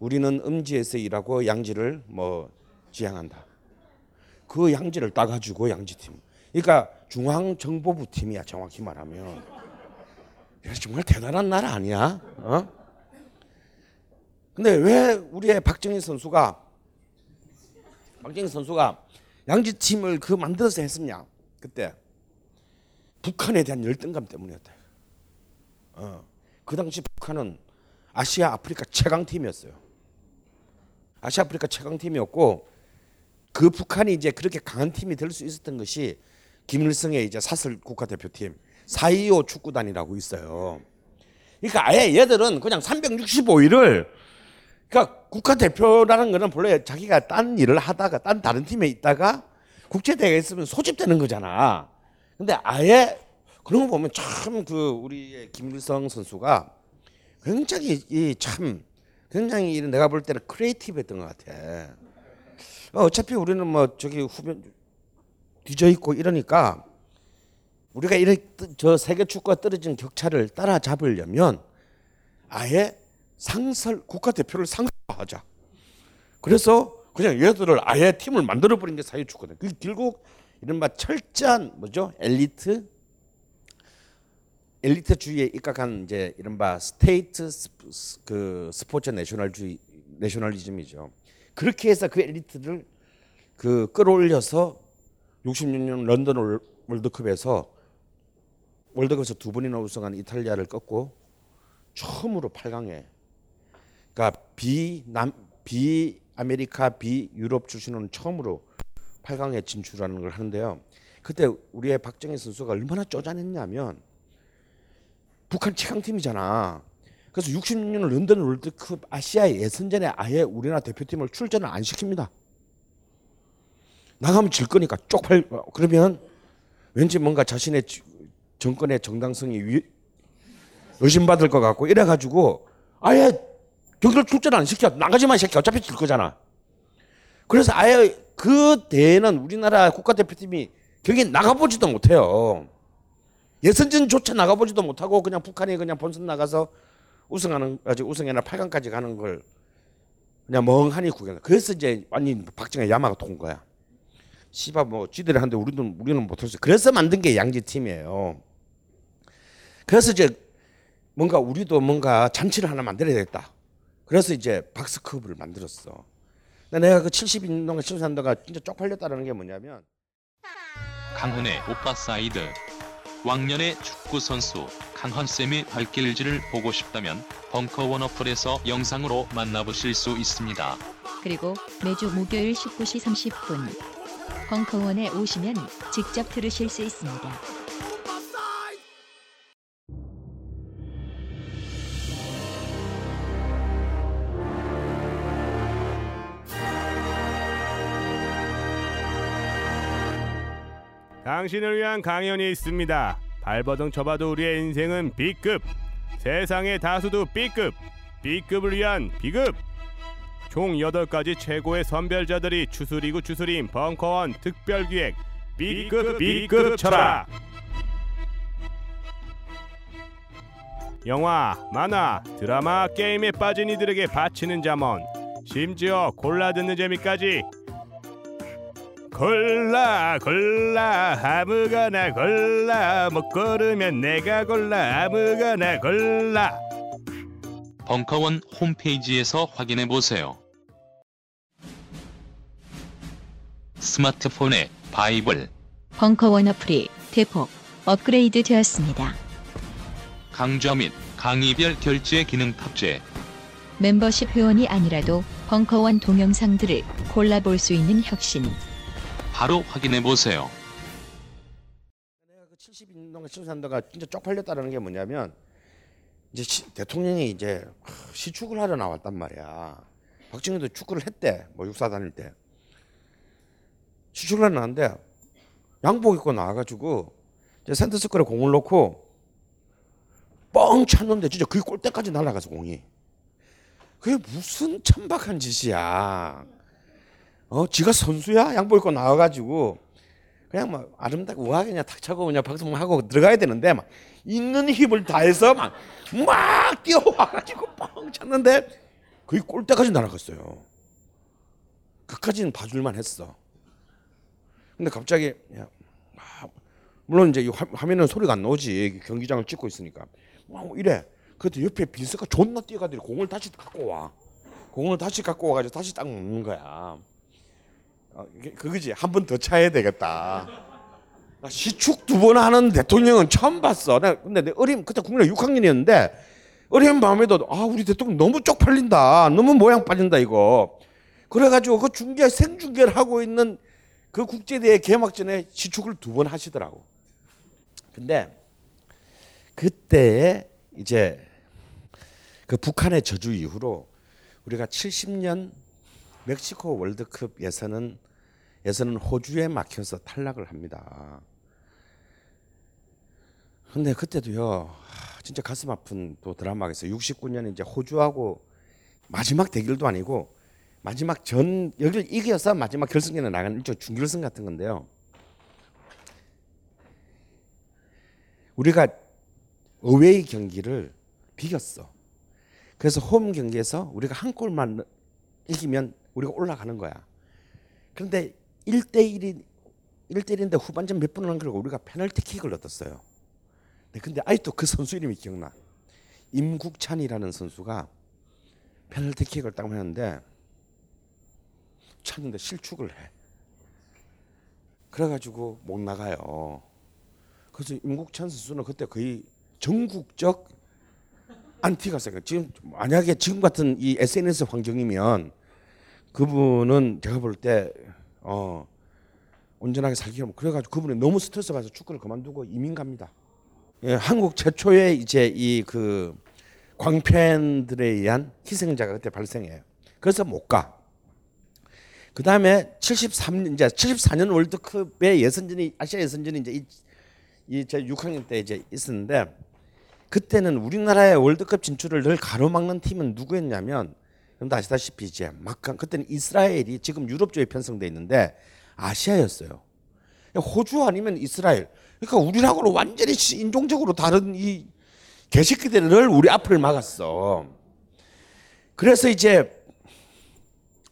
우리는 음지에서 일하고 양지를 뭐 지향한다. 그 양지를 따가지고 양지팀. 그러니까 중앙정보부 팀이야 정확히 말하면. 야, 정말 대단한 나라 아니야? 어? 근데 왜 우리의 박정희 선수가 박정희 선수가 양지팀을 그 만들어서 했었냐? 그때 북한에 대한 열등감 때문이었다. 어. 그 당시 북한은 아시아 아프리카 최강 팀이었어요. 아시아 아프리카 최강 팀이었고 그 북한이 이제 그렇게 강한 팀이 될 수 있었던 것이 김일성의 이제 사슬 국가대표팀 4.25 축구단이라고 있어요. 그러니까 아예 얘들은 그냥 365일을 그러니까 국가대표라는 거는 본래 자기가 딴 일을 하다가 딴 다른 팀에 있다가 국제대회에 있으면 소집되는 거잖아. 근데 아예 그런 거 보면 참 그 우리의 김일성 선수가 굉장히 이 참 굉장히 이 내가 볼 때는 크리에이티브했던 것 같아. 어, 어차피 우리는 뭐 저기 후변 뒤져 있고 이러니까 우리가 이런 뜨- 저 세계 축구가 떨어진 격차를 따라잡으려면 아예 상설 국가대표를 상설화하자. 그래서 그냥 얘들을 아예 팀을 만들어 버린 게 사회 축구다. 그 결국 이른바 철저한 뭐죠 엘리트 엘리트주의에 입각한 이제 이른바 state 그 스포츠 national주의 내셔널리즘이죠. 그렇게 해서 그 엘리트를 그 끌어올려서 66년 런던 월- 월드컵에서 월드컵에서 두 번이나 우승한 이탈리아를 꺾고 처음으로 8강에 그러니까 비남 비 아메리카 비 유럽 출신은 처음으로 8강에 진출하는 걸 하는데요. 그때 우리의 박정희 선수가 얼마나 쪼잔했냐면 북한 최강팀이잖아. 그래서 66년 런던 월드컵 아시아 예선전에 아예 우리나라 대표팀을 출전을 안 시킵니다. 나가면 질 거니까 쪽팔 어, 그러면 왠지 뭔가 자신의 지- 정권의 정당성이 위, 의심받을 것 같고 이래가지고 아예 경기를 출전 안 시켜 나가지만 시켜 어차피 질 거잖아. 그래서 아예 그 대회는 우리나라 국가대표팀이 경기 나가보지도 못해요. 예선전조차 나가보지도 못하고 그냥 북한이 그냥 본선 나가서 우승하는 아직 우승이나 8강까지 가는 걸 그냥 멍하니 구경. 그래서 이제 완전 박정희 야마가 돈 거야. 씨바 뭐 지들이 하는데 우리는 우리는 못했어. 그래서 만든 게 양지 팀이에요. 그래서 이제 뭔가 우리도 뭔가 잔치를 하나 만들어야 되겠다. 그래서 이제 박스컵을 만들었어. 내가 그 72년도와 73년도가 진짜 쪽팔렸다는 게 뭐냐면 강헌의 오빠 사이드. 왕년의 축구 선수 강헌 쌤의 발길질을 보고 싶다면 벙커원 어플에서 영상으로 만나보실 수 있습니다. 그리고 매주 목요일 19시 30분 벙커원에 오시면 직접 들으실 수 있습니다. 당신을 위한 강연이 있습니다. 발버둥 쳐봐도 우리의 인생은 B급. 세상의 다수도 B급. B급을 위한 B급. 총 8가지 최고의 선별자들이 추수리고 추수림 벙커원 특별기획 B급 B급 철학. 영화, 만화, 드라마, 게임에 빠진 이들에게 바치는 잠언. 심지어 골라 듣는 재미까지 골라 골라 아무거나 골라 못 고르면 내가 골라 아무거나 골라 벙커원 홈페이지에서 확인해 보세요. 스마트폰에 바이블, 벙커원 어플이 대폭 업그레이드 되었습니다. 강좌 및 강의별 결제 기능 탑재. 멤버십 회원이 아니라도 벙커원 동영상들을 골라볼 수 있는 혁신. 바로 확인해 보세요. 내가 그 70인동과 73도가 진짜 쪽팔렸다는 게 뭐냐면 이제 시- 대통령이 이제 시축을 하러 나왔단 말이야. 박정희도 축구를 했대. 뭐 육사 다닐 때. 시축을 하러 나왔는데 양복 입고 나와가지고 이제 센터스크에 공을 놓고 뻥 찼는데 진짜 그 골대까지 날아가서 공이. 그게 무슨 천박한 짓이야. 어, 지가 선수야? 양복 입고 나와가지고 그냥 막 아름답고 우아하게 그냥 탁 차고 그냥 박수 막 하고 들어가야 되는데 막 있는 힘을 다해서 막 막 뛰어와가지고 뻥 찼는데 거의 골대까지 날아갔어요. 그까지는 봐줄만 했어. 근데 갑자기 야, 아, 물론 이제 이 화- 화면은 소리가 안 나오지 경기장을 찍고 있으니까 막 이래. 그때 옆에 빈스가 존나 뛰어가더니 공을 다시 갖고 와. 공을 다시 갖고 와가지고 다시 딱 먹는 거야. 어, 그거지 한 번 더 차야 되겠다. 나 시축 두 번 하는 대통령은 처음 봤어. 나 근데 내 어린 그때 국민학 6학년이었는데 어린 마음에도 아 우리 대통령 너무 쪽팔린다. 너무 모양 빠진다 이거. 그래가지고 그 중계 생중계를 하고 있는 그 국제대회 개막전에 시축을 두 번 하시더라고. 근데 그때에 이제 그 북한의 저주 이후로 우리가 70년 멕시코 월드컵 예선은 예선은 호주에 막혀서 탈락을 합니다. 근데 그때도요, 하, 진짜 가슴 아픈 또 드라마가 있어요. 69년에 이제 호주하고 마지막 대결도 아니고 마지막 전 여기를 이겨서 마지막 결승전에 나가는 일종 준결승 같은 건데요. 우리가 어웨이 경기를 비겼어. 그래서 홈 경기에서 우리가 한 골만 이기면 우리가 올라가는 거야. 그런데 1대1이 1대1인데 후반전 몇 분을 남기고 우리가 페널티킥을 얻었어요. 네, 근데 아직도 그 선수 이름이 기억나. 임국찬이라는 선수가 페널티킥을 딱 하는데 찼는데 실축을 해. 그래가지고 못 나가요. 그래서 임국찬 선수는 그때 거의 전국적 안티가 생겨. 지금 만약에 지금 같은 이 SNS 환경이면 그분은 제가 볼 때 어, 온전하게 살기 면 그래가지고 그분이 너무 스트레스 받아서 축구를 그만두고 이민 갑니다. 예, 한국 최초의 이제 이 그 광팬들에 의한 희생자가 그때 발생해요. 그래서 못 가. 그 다음에 73년 이제 74년 월드컵의 예선전이 아시아 예선전이 이제 이제 6학년 때 이제 있었는데 그때는 우리나라의 월드컵 진출을 늘 가로막는 팀은 누구였냐면 여러분도 아시다시피 이제 막강 그때는 이스라엘이 지금 유럽 쪽에 편성돼 있는데 아시아였어요. 호주 아니면 이스라엘. 그러니까 우리랑은 완전히 인종적으로 다른 이늘 우리 앞을 막았어. 그래서 이제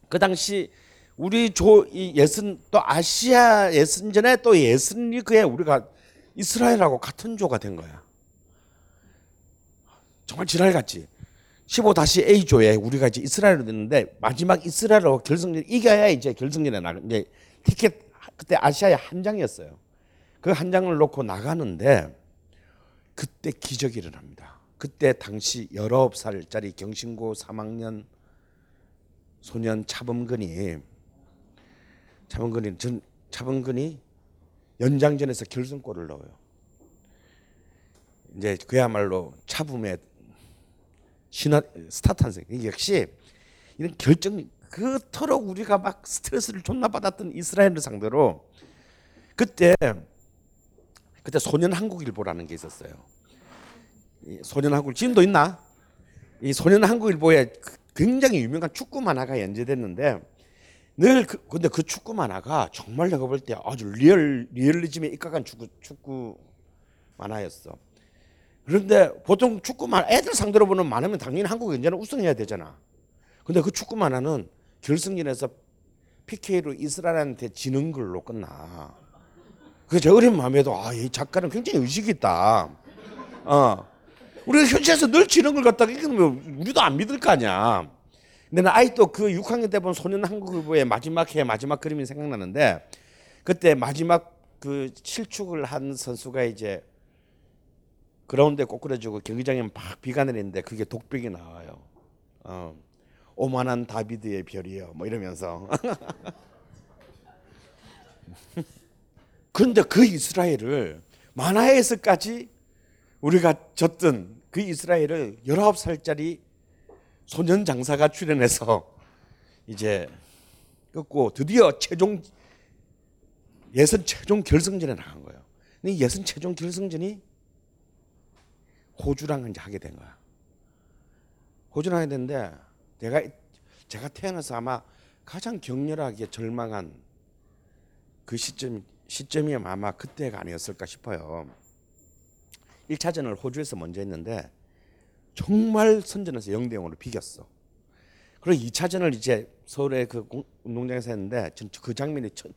그 당시 우리 조 이 예선 또 아시아 예선전에 또 예선 리그에 우리가 이스라엘하고 같은 조가 된 거야. 정말 지랄 같지. 15-A 조에 우리가 이제 이스라엘로 됐는데 마지막 이스라엘하고 결승전 이겨야 이제 결승전에 나가 이제 티켓 그때 아시아에 한 장이었어요. 그 한 장을 놓고 나가는데 그때 기적이 일어납니다. 그때 당시 19살짜리 경신고 3학년 소년 차범근이 차범근이 전 차범근이 연장전에서 결승골을 넣어요. 이제 그야말로 차붐의 신화 스타 탄생. 역시 이런 결정 그토록 우리가 막 스트레스를 존나 받았던 이스라엘을 상대로 그때 그때 소년 한국일보라는 게 있었어요. 이 소년 한국 지금도 있나? 이 소년 한국일보에 그 굉장히 유명한 축구 만화가 연재됐는데 늘 그, 근데 그 축구 만화가 정말 내가 볼 때 아주 리얼 리얼리즘에 입각한 축구 축구 만화였어. 그런데 보통 축구 만 애들 상대로 보는 만화면 당연히 한국 연재는 우승해야 되잖아. 근데 그 축구 만화는 결승전에서 PK로 이스라엘한테 지는 걸로 끝나. 그제 어린 마음에도 아, 이 작가는 굉장히 의식이 있다. 어. 우리가 현실에서 늘 지는 걸 갖다가 이건 뭐 우리도 안 믿을 거 아니야. 근데 나 아직도 그 6학년 때 본 소년 한국일보의 마지막 해 마지막 그림이 생각나는데 그때 마지막 그 실축을 한 선수가 이제 그라운드에 꼬꾸라지고 경기장에 막 비가 내리는데 그게 독백이 나와요. 어. 오만한 다비드의 별이요. 뭐 이러면서. 그런데 그 이스라엘을 만화에서까지 우리가 졌던 그 이스라엘을 19살짜리 소년 장사가 출연해서 이제 끝고 드디어 최종 예선 최종 결승전에 나간 거예요. 근데 예선 최종 결승전이 호주랑 이제 하게 된 거야. 호주랑 하게 됐는데 내가 제가 태어나서 아마 가장 격렬하게 절망한 그 시점 시점이 아마 그때가 아니었을까 싶어요. 1차전을 호주에서 먼저 했는데 정말 선전에서 0대 0으로 비겼어. 그리고 2차전을 이제 서울의 그 운동장에서 했는데 그 장면이 첫,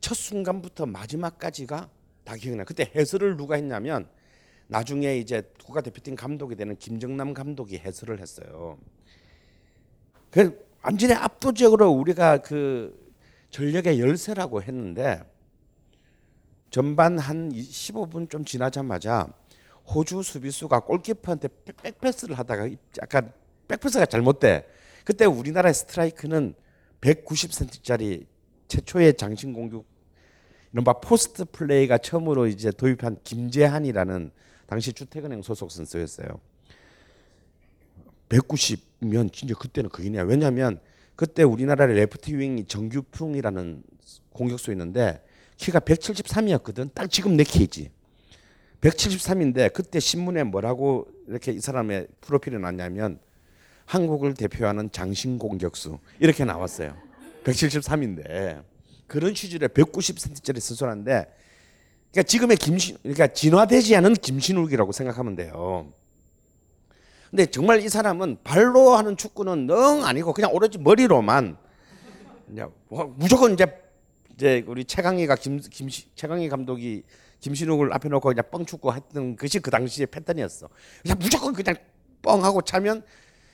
첫 순간부터 마지막까지가 다 기억나. 그때 해설을 누가 했냐면 나중에 이제 국가대표팀 감독이 되는 김정남 감독이 해설을 했어요. 그 완전히 압도적으로 우리가 그 전력의 열세라고 했는데 전반 한 15분 좀 지나자마자 호주 수비수가 골키퍼한테 백패스를 하다가 약간 백패스가 잘못돼. 그때 우리나라의 스트라이커는 190cm짜리 최초의 장신 공격 이른바 포스트 플레이가 처음으로 이제 도입한 김재한이라는 당시 주택은행 소속 선수였어요. 190면 진짜 그때는 거인이야 왜냐하면 그때 우리나라의 레프트 윙이 정규풍이라는 공격수 있는데 키가 173이었거든. 딱 지금 내 키지. 173인데 그때 신문에 뭐라고 이렇게 이 사람의 프로필이 났냐면 한국을 대표하는 장신 공격수 이렇게 나왔어요. 173인데 그런 시절에 190cm짜리 선수라는데 그러니까 지금의 김신 그러니까 진화되지 않은 김신욱이라고 생각하면 돼요. 근데 정말 이 사람은 발로 하는 축구는 능 아니고 그냥 오로지 머리로만 이제 뭐 무조건 이제 이제 우리 최강희가 김, 김 최강희 감독이 김신욱을 앞에 놓고 그냥 뻥 축구 했던 것이 그 당시의 패턴이었어. 그냥 무조건 그냥 뻥 하고 차면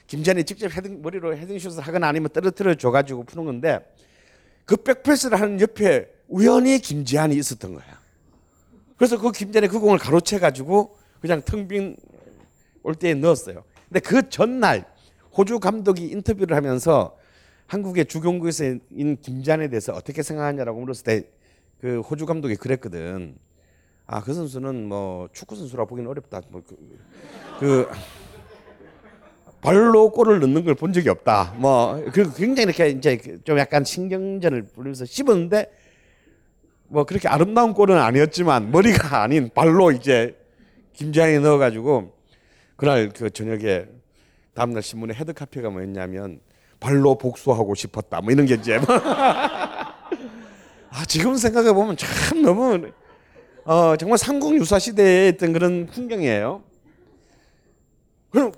김재현이 직접 헤딩 머리로 헤딩슛을 하거나 아니면 떨어뜨려 줘가지고 푸는 건데 그 백패스를 하는 옆에 우연히 김재한이 있었던 거야. 그래서 그 김재한이 그 공을 가로채 가지고 그냥 텅 빈 올 때에 넣었어요. 근데 그 전날 호주 감독이 인터뷰를 하면서 한국의 주경구에서인 김재한에 대해서 어떻게 생각하냐라고 물었을 때 그 호주 감독이 그랬거든. 아 그 선수는 뭐 축구 선수라 보기는 어렵다. 뭐그 그 발로 골을 넣는 걸 본 적이 없다. 뭐 그 굉장히 이렇게 이제 좀 약간 신경전을 부리면서 씹었는데 뭐 그렇게 아름다운 골은 아니었지만 머리가 아닌 발로 이제 김재한이 넣어가지고 그날 그 저녁에 다음날 신문에 헤드카피가 뭐였냐면 발로 복수하고 싶었다 뭐 이런 게 이제 아 지금 생각해 보면 참 너무 어 정말 삼국 유사 시대에 있던 그런 풍경이에요. 그럼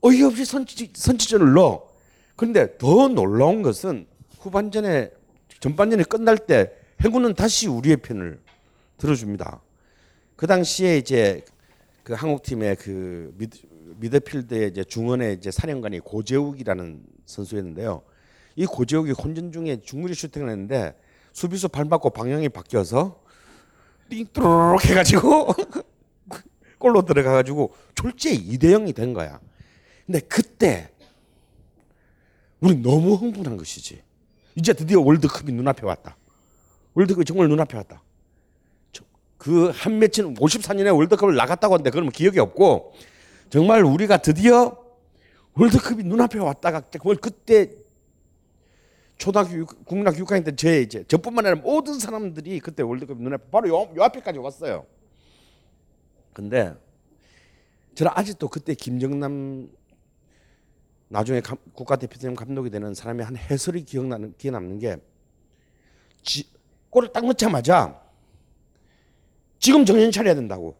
어이없이 선취, 선취전을 넣어. 그런데 더 놀라운 것은 후반전에 전반전이 끝날 때 해군은 다시 우리의 편을 들어줍니다. 그 당시에 이제 그 한국팀의 그 미드, 미드필드의 이제 중원의 이제 사령관이 고재욱이라는 선수였는데요. 이 고재욱이 혼전 중에 중거리 슈팅을 했는데 수비수 발 맞고 방향이 바뀌어서 띵뚜루룩 해가지고 골로 들어가가지고 졸지에 2대 0이 된 거야. 근데 그때 우리 너무 흥분한 것이지. 이제 드디어 월드컵이 눈앞에 왔다. 월드컵이 정말 눈앞에 왔다. 그 한 매치는 54년에 월드컵을 나갔다고 하는데 그러면 기억이 없고 정말 우리가 드디어 월드컵이 눈앞에 왔다가 그걸 그때 초등학교 육- 국민학교 6학년 때 제 이제 저뿐만 아니라 모든 사람들이 그때 월드컵 눈앞에 바로 요, 요 앞에까지 왔어요. 근데 저는 아직도 그때 김정남 나중에 감- 국가대표팀 감독이 되는 사람이 한 해설이 기억나는 기억 남는 게 지, 골을 딱 넣자마자 지금 정신 차려야 된다고.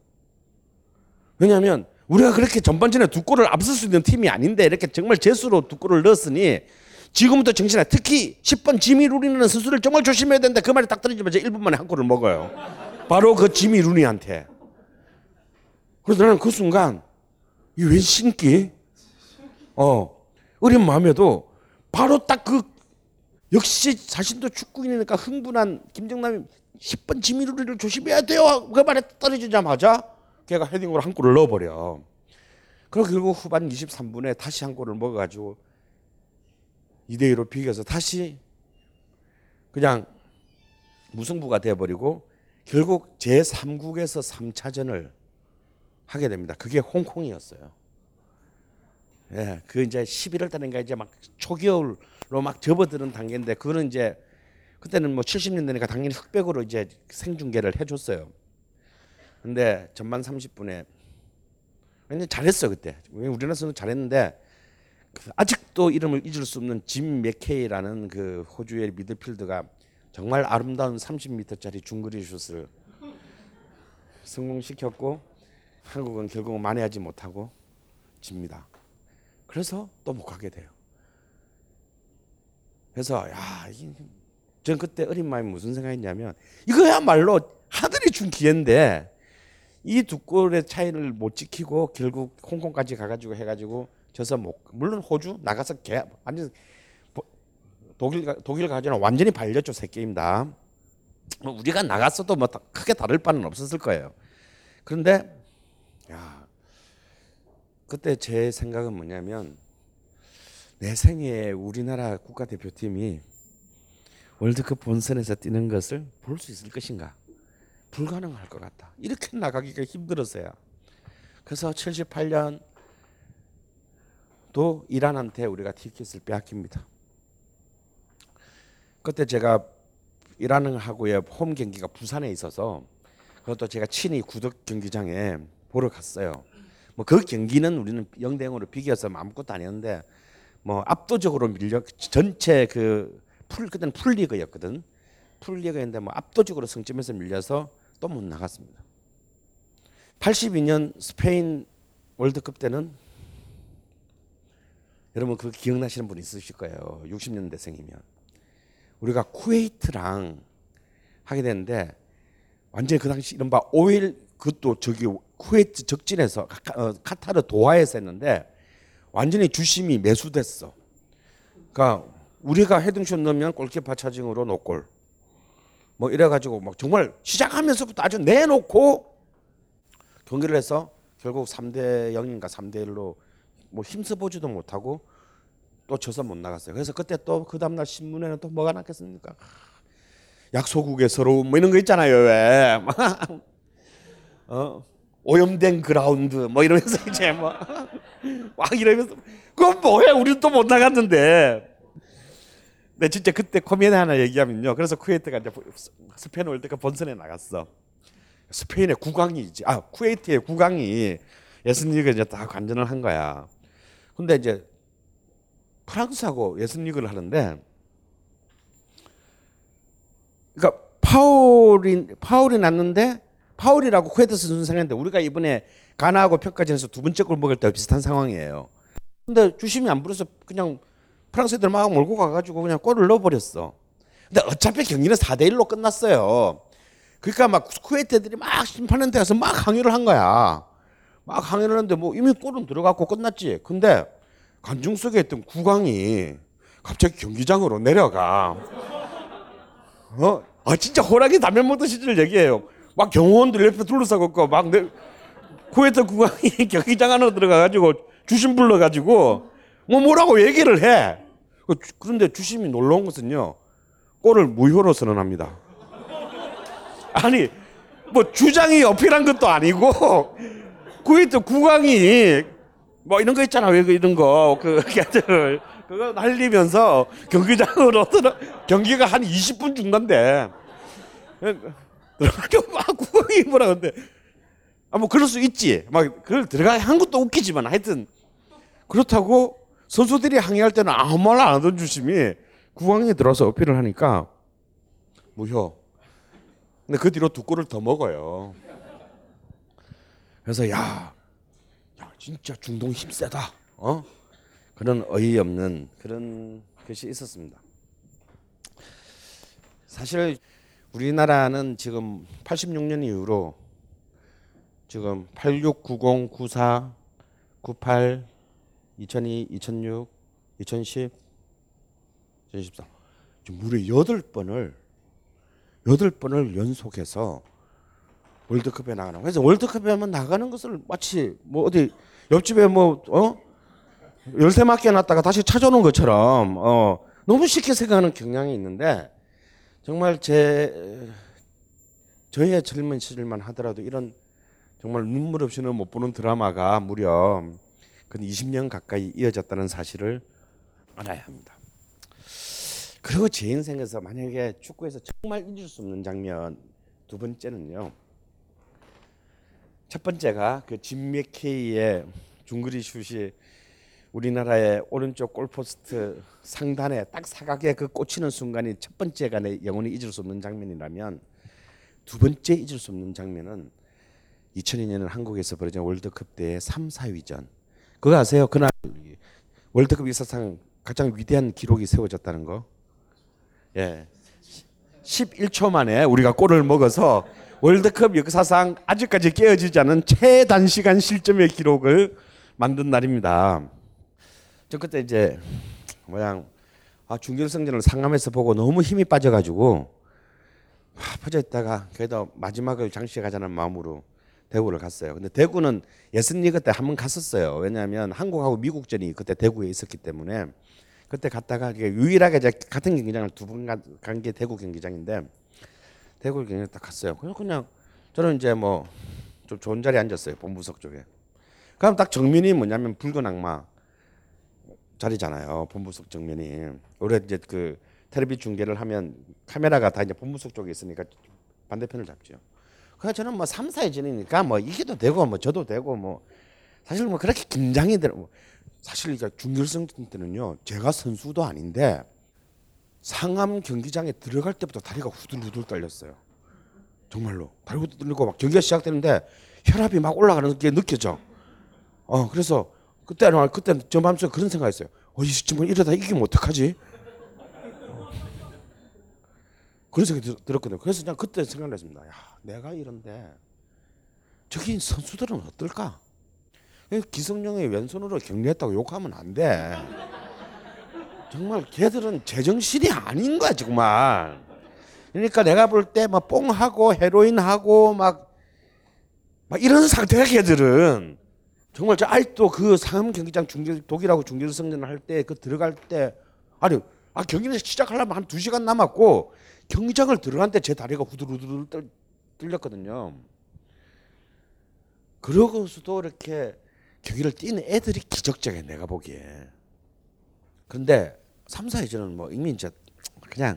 왜냐하면 우리가 그렇게 전반전에 두 골을 앞설 수 있는 팀이 아닌데 이렇게 정말 재수로 두 골을 넣었으니 지금부터 정신아 특히 10번 지미 루니라는 선수를 정말 조심해야 된다. 그 말이 딱 떨어지면서 1분 만에 한 골을 먹어요. 바로 그 지미 루니한테. 그래서 나는 그 순간 이웬 신기? 어 어린 마음에도 바로 딱 그 역시 자신도 축구인이니까 흥분한 김정남이 10번 지미루리를 조심해야 돼요. 그 말에 떨어지자마자 걔가 헤딩으로 한 골을 넣어버려. 그리고 결국 후반 23분에 다시 한 골을 먹어가지고 2대 2로 비겨서 다시 그냥 무승부가 돼버리고 결국 제 3국에서 3차전을 하게 됩니다. 그게 홍콩이었어요. 예, 그 이제 11월 달인가 이제 막 초겨울로 막 접어드는 단계인데 그거는 이제 그때는 뭐 70년대니까 당연히 흑백으로 이제 생중계를 해줬어요. 근데 전반 30분에 굉장히 잘했어 그때. 우리나라 선수 잘했는데 그 아직도 이름을 잊을 수 없는 짐 맥케이라는 그 호주의 미드필더가 정말 아름다운 30m짜리 중거리 슛을 성공시켰고 한국은 결국은 만회하지 못하고 집니다. 그래서 또 못 가게 돼요. 그래서 야, 이- 전 그때 어린 마음이 무슨 생각했냐면 이거야말로 하늘이 준 기회인데 이 두 골의 차이를 못 지키고 결국 홍콩까지 가가지고 해가지고 져서 못 물론 호주 나가서 개 완전 보- 독일 가- 독일 가지는 완전히 발렸죠 새 게임 다. 뭐 우리가 나갔어도 뭐 다- 크게 다를 바는 없었을 거예요. 그런데 야 그때 제 생각은 뭐냐면 내 생애에 우리나라 국가대표팀이 월드컵 본선에서 뛰는 것을 볼 수 있을 것인가? 불가능할 것 같다. 이렇게 나가기가 힘들었어요. 그래서 78년 또 이란한테 우리가 티켓을 빼앗깁니다. 그때 제가 이란하고의 홈 경기가 부산에 있어서 그것도 제가 친히 구덕 경기장에 보러 갔어요. 뭐 그 경기는 우리는 0대 0으로 비겨서 아무것도 아니었는데 뭐 압도적으로 밀려 전체 그 풀 그때는 풀리그였거든. 풀리그였는데 뭐 압도적으로 승점에서 밀려서 또 못 나갔습니다. 82년 스페인 월드컵 때는 여러분 그 기억나시는 분 있으실 거예요. 60년대생이면 우리가 쿠웨이트랑 하게 되는데 완전히 그 당시 이른바 오일 그것도 저기 쿠웨이트 적진에서 카, 어, 카타르 도하에서 했는데 완전히 주심이 매수됐어. 그러니까 우리가 헤딩슛 넣으면 골키퍼 차징으로 노골. 뭐 이래 가지고 막 정말 시작하면서부터 아주 내놓고 경기를 해서 결국 3대 0인가 3대 1로 뭐 힘써 보지도 못하고 또 져서 못 나갔어요. 그래서 그때 또 그 다음 날 신문에는 또 뭐가 났겠습니까? 약소국의 서러움 뭐 이런 거 있잖아요 왜? 어 오염된 그라운드 뭐 이러면서 이제 뭐막 이러면서. 그건 뭐야? 우리는 또 못 나갔는데. 네 진짜 그때 코미디 하나 얘기하면요. 그래서 쿠웨이트가 이제 스페인 월드컵 본선에 나갔어. 스페인의 국왕이지 아 쿠웨이트의 국왕이 예선리그 이제 다 관전을 한 거야. 근데 이제 프랑스하고 예선리그를 하는데 그러니까 파울이 파울이 났는데 파울이라고 선수 생각했는데 우리가 이번에 가나하고 평가전에서 두 번째 골 먹을 때 비슷한 상황이에요. 근데 주심이 안 불어서 그냥 프랑스 애들 막 몰고 가가지고 그냥 골을 넣어버렸어. 근데 어차피 경기는 4대 1로 끝났어요. 그러니까 막 쿠웨이트 애들이 막 심판한테 가서 막 항의를 한 거야. 막 항의를 하는데 뭐 이미 골은 들어갔고 끝났지. 근데 관중 속에 있던 구강이 갑자기 경기장으로 내려가. 어? 아 진짜 호랑이 담배 먹던 시절 얘기예요. 막 경호원들 옆에 둘러싸고 막 내, 쿠웨이트 구강이 경기장 안으로 들어가가지고 주심 불러가지고 뭐 뭐라고 얘기를 해. 그 주- 그런데 주심이 놀라운 것은요. 골을 무효로 선언합니다. 아니 뭐 주장이 어필한 것도 아니고 쿠웨이트 국왕이 뭐 이런 거 있잖아 왜 이런 거그 그거 날리면서 경기장으로 들어 경기가 한 20분 중단돼 들어가지고 막 국왕이 뭐라 근데 아 뭐 그럴 수 있지 막 그걸 들어가 한 것도 웃기지만 하여튼 그렇다고 선수들이 항의할 때는 아무 말 안 하던 주심이 국왕이 들어서 어필을 하니까 무효 근데 그 뒤로 두 골을 더 먹어요. 그래서 야, 야 진짜 중동 힘세다. 어? 그런 어이없는 그런 것이 있었습니다. 사실 우리나라는 지금 86년 이후로 지금 86, 90, 94, 98, 2002, 2006, 2010, 2014 지금 무려 8번을 여덟 번을 연속해서 월드컵에 나가는. 그래서 월드컵에 만 나가는 것을 마치 뭐 어디 옆집에 뭐 어? 열쇠 맞게 놨다가 다시 찾아오는 것처럼 어 너무 쉽게 생각하는 경향이 있는데 정말 제 저희의 젊은 시절만 하더라도 이런 정말 눈물 없이는 못 보는 드라마가 무려 근 20년 가까이 이어졌다는 사실을 알아야 합니다. 그리고 제 인생에서 만약에 축구에서 정말 잊을 수 없는 장면 두 번째는요. 첫 번째가 그짐 맥케이의 중거리 슛이 우리나라의 오른쪽 골포스트 상단에 딱 사각에 그 꽂히는 순간이 첫 번째가 내 영원히 잊을 수 없는 장면이라면 두 번째 잊을 수 없는 장면은 2002년 한국에서 벌어진 월드컵 때의 3, 4위전. 그거 아세요? 그날 월드컵 역사상 가장 위대한 기록이 세워졌다는 거. 예. 11초 만에 우리가 골을 먹어서 월드컵 역사상 아직까지 깨어지지 않은 최단시간 실점의 기록을 만든 날입니다. 저 그때 이제 뭐양 아 중결승전을 상암에서 보고 너무 힘이 빠져가지고 아, 퍼져 있다가 그래도 마지막을 장식하자는 마음으로 대구를 갔어요. 근데 대구는 예선리 그 때 한 번 갔었어요. 왜냐하면 한국하고 미국전이 그때 대구에 있었기 때문에 그때 갔다가 유일하게 이제 같은 경기장을 두 번 간 게 대구 경기장인데 대구 경기장 딱 갔어요. 그냥 그냥 저는 이제 뭐 좀 좋은 자리에 앉았어요. 본부석 쪽에. 그럼 딱 정면이 뭐냐면 붉은 악마 자리잖아요. 본부석 정면이. 올해 이제 그 텔레비 중계를 하면 카메라가 다 이제 본부석 쪽에 있으니까 반대편을 잡죠. 그래서 저는 뭐 3, 4회 전이니까 뭐 이겨도 되고 뭐 저도 되고 뭐 사실 뭐 그렇게 긴장이 들어 뭐 사실 이제 중결승 때는요 제가 선수도 아닌데 상암 경기장에 들어갈 때부터 다리가 후들후들 떨렸어요. 정말로 다리 후들 떨리고 막 경기가 시작되는데 혈압이 막 올라가는 게 느껴져. 어 그래서 그때는 그때 저 마음속에 그런 생각했어요. 어, 이 지금 이러다 이기면 어떡하지? 어. 그런 생각이 들- 들었거든요. 그래서 그냥 그때 생각을 했습니다. 야, 내가 이런데 저기 선수들은 어떨까? 기성용의 왼손으로 격리했다고 욕하면 안 돼. 정말 걔들은 제정신이 아닌 거야 정말. 그러니까 내가 볼 때 막 뽕하고 헤로인하고 막, 막 이런 상태야 걔들은. 정말 저 아직도 그 상암 경기장 중계 독일하고 중결승전을 할 때 그 들어갈 때 아니 아 경기를 시작하려면 한 두 시간 남았고 경기장을 들어갈 때제 다리가 후들후들 떨- 떨렸거든요. 그러고서도 이렇게 경기를 뛰는 애들이 기적적이야 내가 보기에. 근데 3, 4위전은 뭐 이미 이제 그냥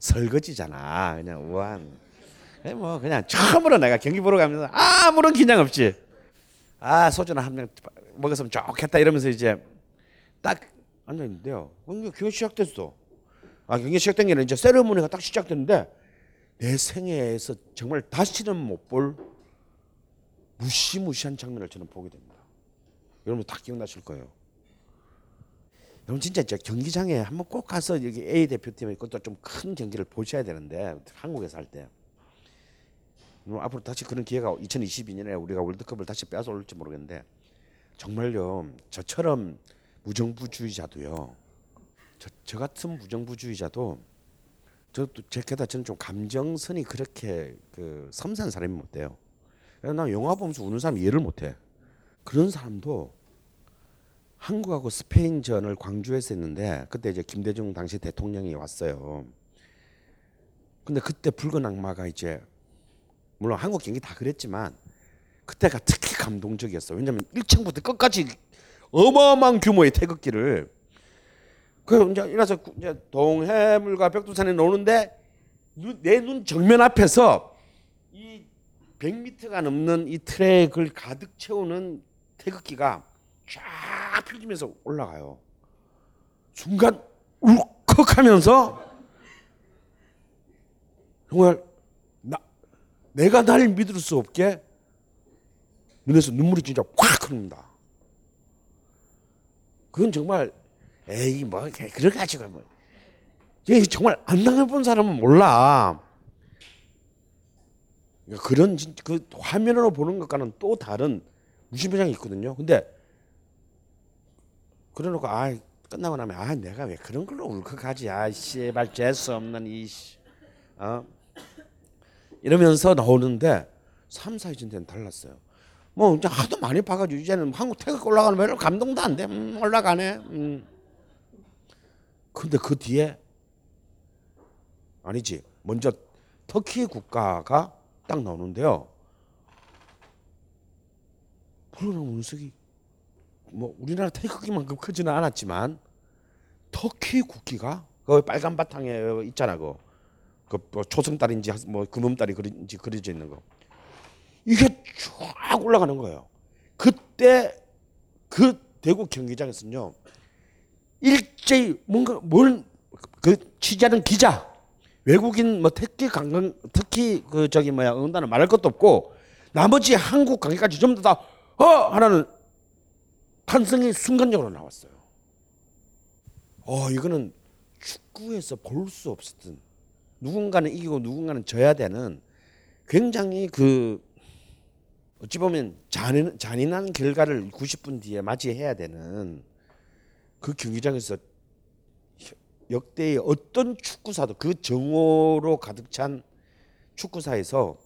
설거지잖아. 그냥 우한. 뭐 그냥 처음으로 내가 경기 보러 가면서 아무런 긴장 없이 아 소주나 한 병 먹었으면 좋겠다 이러면서 이제 딱 앉아 있는데요. 경기 경기 시작됐어. 아 경기 시작된 게 아니라 이제 세레모니가 딱 시작됐는데 내 생애에서 정말 다시는 못 볼 무시무시한 장면을 저는 보게 됩니다. 여러분 다 기억나실 거예요. 여러분 진짜 이제 경기장에 한번 꼭 가서 여기 A 대표팀의 것도 좀 큰 경기를 보셔야 되는데 한국에서 할 때. 뭐 앞으로 다시 그런 기회가 2022년에 우리가 월드컵을 다시 빼앗아 올지 모르겠는데 정말요 저처럼 무정부주의자도요 저, 저 같은 무정부주의자도 저도 제 게다 저는 좀 감정선이 그렇게 그 섬세한 사람이 못 돼요. 나 영화 보면서 우는 사람 이해를 못 해. 그런 사람도 한국하고 스페인전을 광주에서 했는데 그때 이제 김대중 당시 대통령이 왔어요. 근데 그때 붉은 악마가 이제 물론 한국 경기 다 그랬지만 그때가 특히 감동적이었어. 왜냐면 1층부터 끝까지 어마어마한 규모의 태극기를 그 이제 이래서 이제 동해물과 벽두산에 노는데 내 눈 정면 앞에서 이 100m가 넘는 이 트랙을 가득 채우는 태극기가 쫙 펼치면서 올라가요. 순간 울컥하면서 정말 나 내가 날 믿을 수 없게 눈에서 눈물이 진짜 확 흐릅니다. 그건 정말 에이 뭐 그래 가지고 뭐 정말 안 당해본 사람은 몰라. 그러니까 그런 그 화면으로 보는 것과는 또 다른 무신표장이 있거든요. 근데 그래놓고 아 끝나고 나면 아 내가 왜 그런 걸로 울컥하지 아 씨발 재수 없는 이 어? 이러면서 나오는데 3, 4위전 때는 달랐어요. 뭐 이제 하도 많이 봐가지고 이제는 한국 태극 올라가는 별로 감동도 안 돼. 음, 올라가네. 음. 근데 그 뒤에 아니지. 먼저 터키 국가가 딱 나오는데요. 푸르른 운석이 뭐 우리나라 태극기만큼 크지는 않았지만 터키 국기가 그 빨간 바탕에 있잖아 그, 그 초승달인지 뭐 금음달이 그린지 그려져 있는 거 이게 쫙 올라가는 거예요. 그때 그 대구 경기장에서는요 일제히 뭔가 뭘 그 취재하는 기자 외국인 뭐 특히 관광 특히 그 저기 뭐야 응단을 말할 것도 없고 나머지 한국 관계까지 전부 다어 하나는 탄성이 순간적으로 나왔어요. 어 이거는 축구에서 볼 수 없었던 누군가는 이기고 누군가는 져야 되는 굉장히 그 어찌 보면 잔인, 잔인한 결과를 90분 뒤에 맞이해야 되는 그 경기장에서 역대의 어떤 축구사도 그 정오로 가득 찬 축구사에서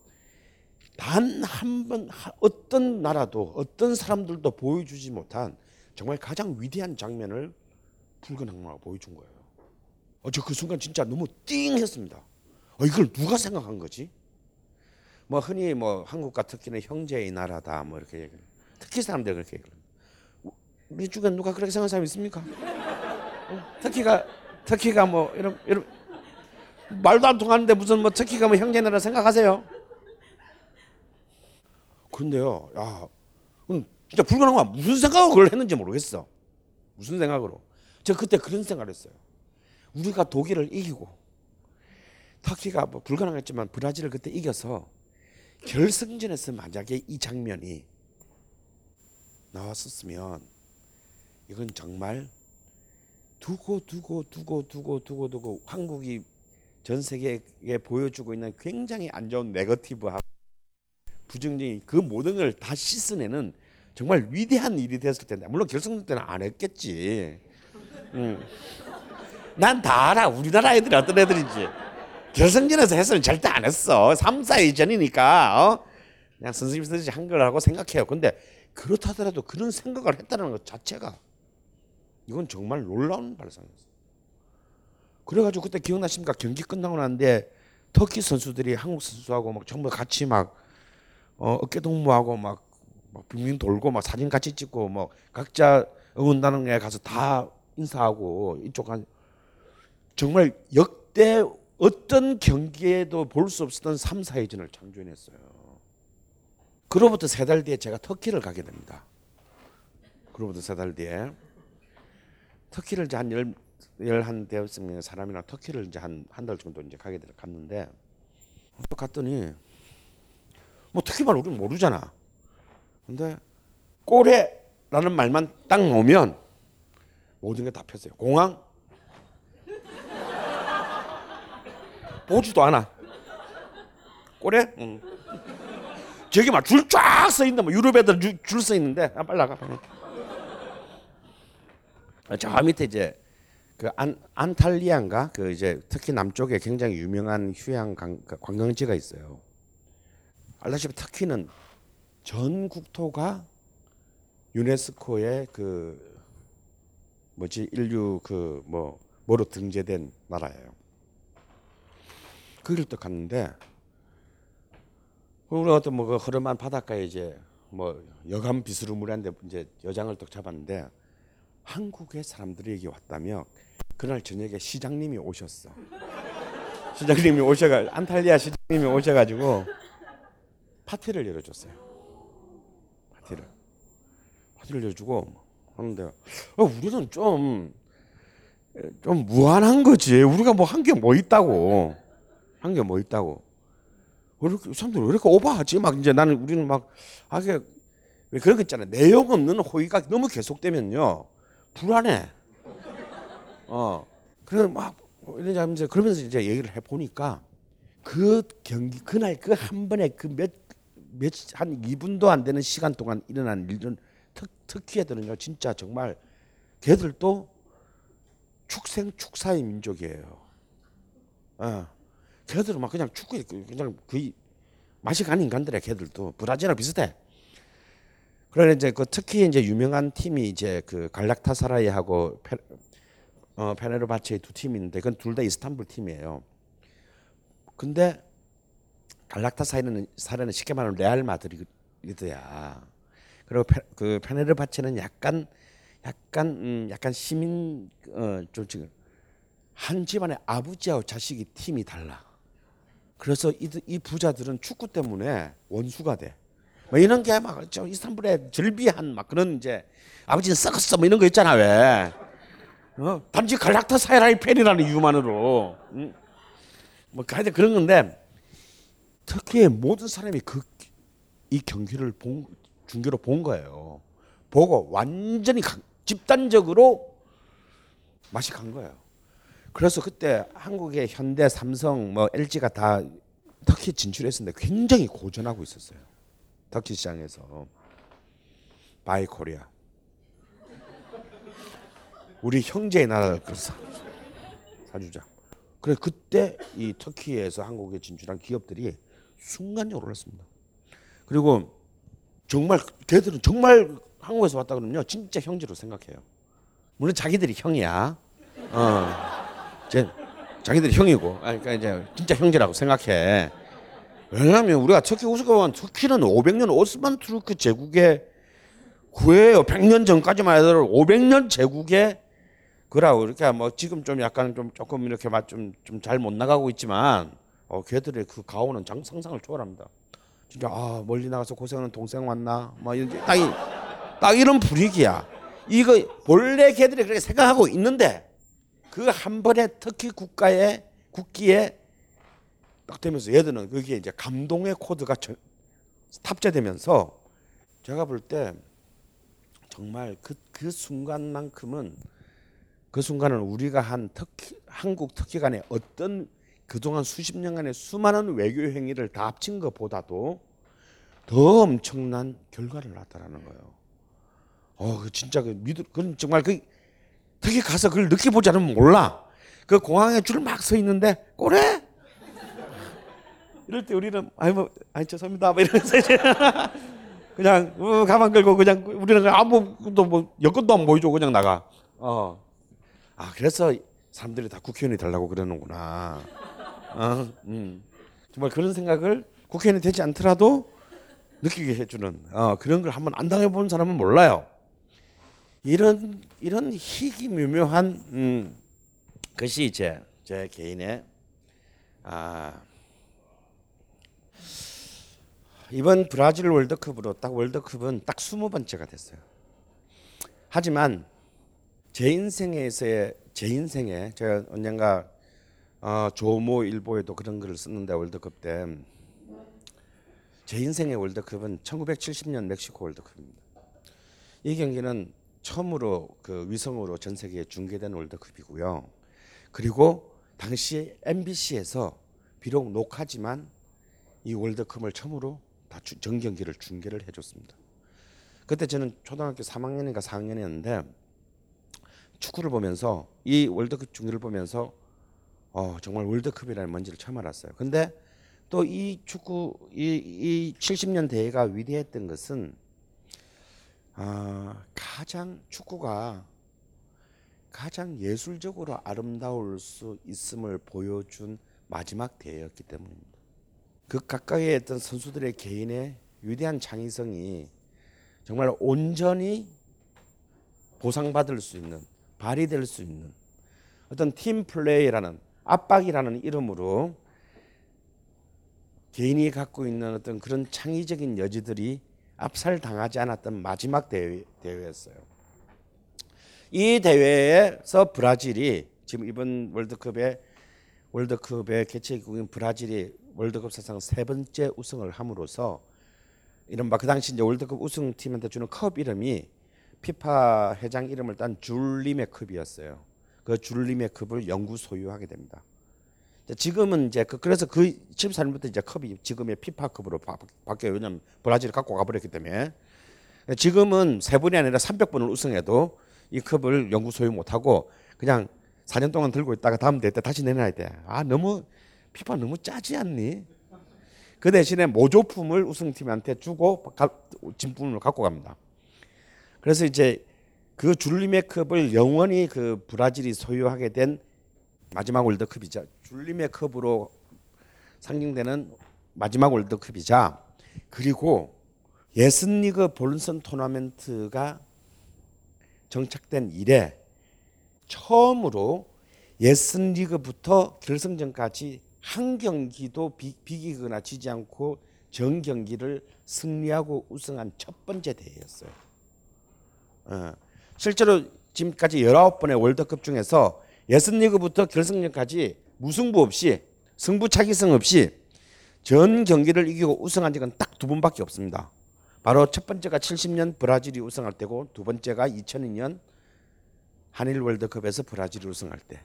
단 한 번 어떤 나라도 어떤 사람들도 보여주지 못한 정말 가장 위대한 장면을 붉은 악마가 보여준 거예요. 어, 저 그 순간 진짜 너무 띵 했습니다. 어, 이걸 누가 생각한 거지? 뭐 흔히 뭐 한국과 터키는 형제의 나라다 뭐 이렇게 얘기를 터키 사람들 그렇게 얘기를 우리 중에 누가 그렇게 생각하는 사람 있습니까? 어? 터키가 터키가 뭐 이런 이런 말도 안 통하는데 무슨 뭐 터키가 뭐 형제 나라 생각하세요? 그런데요, 야, 진짜 불가능한 무슨 생각으로 그걸 했는지 모르겠어. 무슨 생각으로? 저 그때 그런 생각을 했어요. 우리가 독일을 이기고 터키가 뭐 불가능했지만 브라질을 그때 이겨서 결승전에서 만약에 이 장면이 나왔었으면 이건 정말 두고 두고 두고 두고 두고 두고 한국이 전 세계에 보여주고 있는 굉장히 안 좋은 네거티브하고 부정적인 그 모든 걸 다 씻어내는 정말 위대한 일이 됐을 텐데 물론 결승전 때는 안 했겠지. 응. 난 다 알아 우리나라 애들이 어떤 애들인지 결승전에서 했으면 절대 안 했어 3, 4위 전이니까 어? 그냥 선생님 쓰듯이 한 거라고 생각해요 근데 그렇다더라도 그런 생각을 했다는 것 자체가 이건 정말 놀라운 발상이었어요. 그래가지고 그때 기억나십니까? 경기 끝나고 나는데 터키 선수들이 한국 선수하고 막 전부 같이 막 어, 어깨 동무하고 막, 막 빙빙 돌고 막 사진 같이 찍고 뭐 각자 응원단에 가서 다 인사하고 이쪽 한 정말 역대 어떤 경기에도 볼 수 없었던 3, 4회전을 창조해냈어요. 그로부터 세 달 뒤에 제가 터키를 가게 됩니다. 그로부터 세 달 뒤에 터키를 이제 한 열, 열한 대여섯 명의 사람이랑 터키를 이제 한 한 달 정도 이제 가게 돼 갔는데 갔더니 뭐 터키 말 우리는 모르잖아. 근데 꼬레라는 말만 딱 나오면 모든 게 다 폈어요. 공항 보지도 않아. 꼬레? 응. 저기 막 줄쫙서 있는데 뭐 유럽 애들 줄서 있는데 아, 빨리 나가. 저 밑에 이제 그 안, 안탈리아인가 그 이제 특히 남쪽에 굉장히 유명한 휴양 관, 그 관광지가 있어요. 알다시피 터키는 전 국토가 유네스코의 그 뭐지 인류 그 뭐 뭐로 등재된 나라예요. 거기를 또 갔는데 우리 어떤 뭐그 흐름한 바닷가에 이제 뭐 여간 비스루무리한데 이제 여장을 또 잡았는데 한국의 사람들이 여기 왔다며 그날 저녁에 시장님이 오셨어. 시장님이 오셔가 안탈리아 시장님이 오셔가지고 파티를 열어줬어요. 파티를 파티를 열어주고 하는데 어, 우리는 좀 좀 무한한 거지. 우리가 뭐 한 게 뭐 있다고 한 게 뭐 있다고. 왜 이렇게 사람들 왜 이렇게 오버하지? 막 이제 나는 우리는 막 아게 왜 그런 거 있잖아요. 내용 없는 호의가 너무 계속되면요 불안해. 어 그래서 막 이러면서 그러면서 이제 얘기를 해 보니까 그 경기 그날 그 한 번에 그 몇 몇 한 2분도 안 되는 시간 동안 일어난 일은 특, 특히 애들은요 진짜 정말 걔들도 축생 축사의 민족이에요. 어. 걔들은 막 그냥 축구에 그냥 거의 맛이 간 인간들이야 걔들도 브라질이랑 비슷해. 그러나 이제 그 특히 이제 유명한 팀이 이제 그 갈락타사라이하고 페, 어, 페네르바체의 두 팀이 있는데 그건 둘 다 이스탄불 팀이에요. 근데 갈락타사라이는 사라는 쉽게 말하면 레알 마드리드야. 그리고 페, 그 페네르바체는 약간 약간 음, 약간 시민 어좀 지금 한 집안의 아버지하고 자식이 팀이 달라. 그래서 이, 이 부자들은 축구 때문에 원수가 돼. 뭐 이런 게 막 이스탄불에 절비한 막 그런 이제 아버지는 썩었어 뭐 이런 거 있잖아 왜. 어? 단지 갈락타사라이 팬이라는 이유만으로. 응? 뭐 하여튼 그런 건데 특히 모든 사람이 그 이 경기를 본 중계로 본 거예요. 보고 완전히 강, 집단적으로 맛이 간 거예요. 그래서 그때 한국의 현대, 삼성, 뭐 LG가 다 터키 진출했었는데 굉장히 고전하고 있었어요. 터키 시장에서 Buy Korea. 우리 형제의 나라를 사, 사주자. 그래 그때 이 터키에서 한국에 진출한 기업들이 순간적으로 올랐습니다. 그리고 정말 걔들은 정말 한국에서 왔다 그러면요 진짜 형제로 생각해요. 물론 자기들이 형이야. 어, 이 제 자기들이 형이고, 아, 그러니까 이제 진짜 형제라고 생각해. 왜냐하면 우리가 터키 우스가면 터키는 500년 오스만 투르크 제국의 구예요. 100년 전까지만 해도 500년 제국의 그라고 이렇게 뭐 지금 좀 약간 좀 조금 이렇게 좀좀 잘 못 나가고 있지만 어 걔들의 그 가오는 장 상상을 초월합니다. 진짜 아 멀리 나가서 고생하는 동생 왔나 뭐 이렇게 딱, 이, 딱 이런 분위기야. 이거 본래 걔들이 그렇게 생각하고 있는데 그 한 번에 터키 국가의 국기에 딱 되면서 얘들은 거기에 이제 감동의 코드가 저, 탑재되면서 제가 볼 때 정말 그, 그 순간만큼은 그 순간은 우리가 한 터키, 한국 터키 간의 어떤 그동안 수십 년간의 수많은 외교 행위를 다 합친 것보다도 더 엄청난 결과를 낳았다라는 거예요. 어, 그 진짜 그 믿을 그건 정말 그 터키 가서 그걸 느껴보지 않으면 몰라. 그 공항에 줄 막 서 있는데 꼬래 이럴 때 우리는 아이 뭐 아이 죄송합니다 뭐 이러면서 이제 그냥 어, 가만 끌고 그냥 우리는 아무도 뭐 여권도 안 보여주고 그냥 나가. 어. 아 그래서 사람들이 다 국회의원이 되려고 그러는구나. 어, 음. 정말 그런 생각을 국회의원이 되지 않더라도 느끼게 해주는 어, 그런 걸 한번 안 당해본 사람은 몰라요. 이런 이런 희귀묘묘한 음, 것이 이제 제 개인의 아, 이번 브라질 월드컵으로 딱 월드컵은 딱 스무 번째가 됐어요. 하지만 제 인생에서의 제 인생에 제가 언젠가 어, 조모 일보에도 그런 글을 썼는데 월드컵 때 제 인생의 월드컵은 1970년 멕시코 월드컵입니다. 이 경기는 처음으로 그 위성으로 전 세계에 중계된 월드컵이고요. 그리고 당시 MBC에서 비록 녹화지만 이 월드컵을 처음으로 다전 경기를 중계를 해줬습니다. 그때 저는 초등학교 3학년인가 4학년이었는데 축구를 보면서 이 월드컵 중계를 보면서 어, 정말 월드컵이라는 뭔지를 처음 알았어요. 근데 또 이 축구 이, 이 70년 대회가 위대했던 것은 아, 가장 축구가 가장 예술적으로 아름다울 수 있음을 보여준 마지막 대회였기 때문입니다. 그 가까이에 있던 선수들의 개인의 위대한 창의성이 정말 온전히 보상받을 수 있는 발휘될 수 있는 어떤 팀 플레이라는 압박이라는 이름으로 개인이 갖고 있는 어떤 그런 창의적인 여지들이 압살 당하지 않았던 마지막 대회, 대회였어요. 이 대회에서 브라질이 지금 이번 월드컵에 월드컵의 개최국인 브라질이 월드컵 사상 세 번째 우승을 함으로써 이른바 그 당시 이제 월드컵 우승팀한테 주는 컵 이름이 피파 회장 이름을 딴 줄리메 컵이었어요. 그 줄리메 컵을 영구 소유하게 됩니다. 지금은 이제 그 그래서 그 74년부터 이제 컵이 지금의 피파컵으로 바, 바뀌어요. 왜냐면 브라질이 갖고 가버렸기 때문에 지금은 세 번이 아니라 300번을 우승해도 이 컵을 영구 소유 못하고 그냥 4년 동안 들고 있다가 다음 대회 때 다시 내놔야 돼. 아 너무 피파 너무 짜지 않니? 그 대신에 모조품을 우승팀한테 주고 진품을 갖고 갑니다. 그래서 이제 그 줄리메 컵을 영원히 그 브라질이 소유하게 된 마지막 월드컵이자 줄림의 컵으로 상징되는 마지막 월드컵이자 그리고 예선리그 본선 토너먼트가 정착된 이래 처음으로 예선리그부터 결승전까지 한 경기도 비, 비기거나 지지 않고 전 경기를 승리하고 우승한 첫 번째 대회였어요. 어. 실제로 지금까지 19번의 월드컵 중에서 예선리그부터 결승전까지 무승부 없이 승부차기성 없이 전 경기를 이기고 우승한 적은 딱 두 번밖에 없습니다. 바로 첫 번째가 70년 브라질이 우승할 때고 두 번째가 2002년 한일 월드컵에서 브라질이 우승할 때.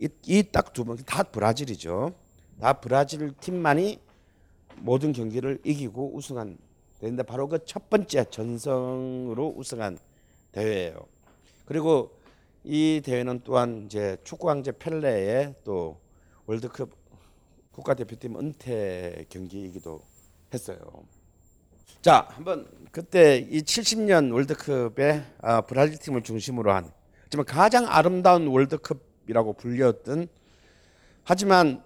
이 딱 두 번 다 브라질이죠. 다 브라질 팀만이 모든 경기를 이기고 우승한 대회인데 바로 그 첫 번째 전성으로 우승한 대회예요. 그리고 이 대회는 또한 이제 축구 황제 펠레의 또 월드컵 국가대표팀 은퇴 경기이기도 했어요. 자, 한번 그때 이 70년 월드컵에 아, 브라질 팀을 중심으로 한 하지만 가장 아름다운 월드컵이라고 불렸던 하지만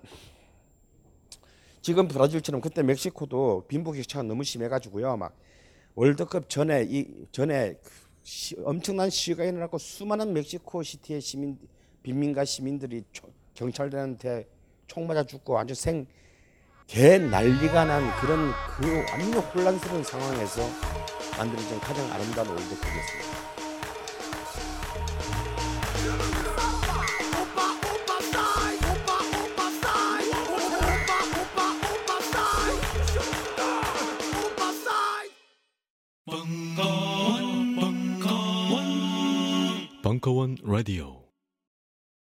지금 브라질처럼 그때 멕시코도 빈부격차가 너무 심해가지고요. 막 월드컵 전에 이 전에 시, 엄청난 시위가 일어났고 수많은 멕시코 시티의 시민 빈민가 시민들이 초, 경찰들한테 총 맞아 죽고 완전 생개 난리가 난 그런 그 완전 혼란스러운 상황에서 만들어진 가장 아름다운 월드컵이었습니다. 벙커원 라디오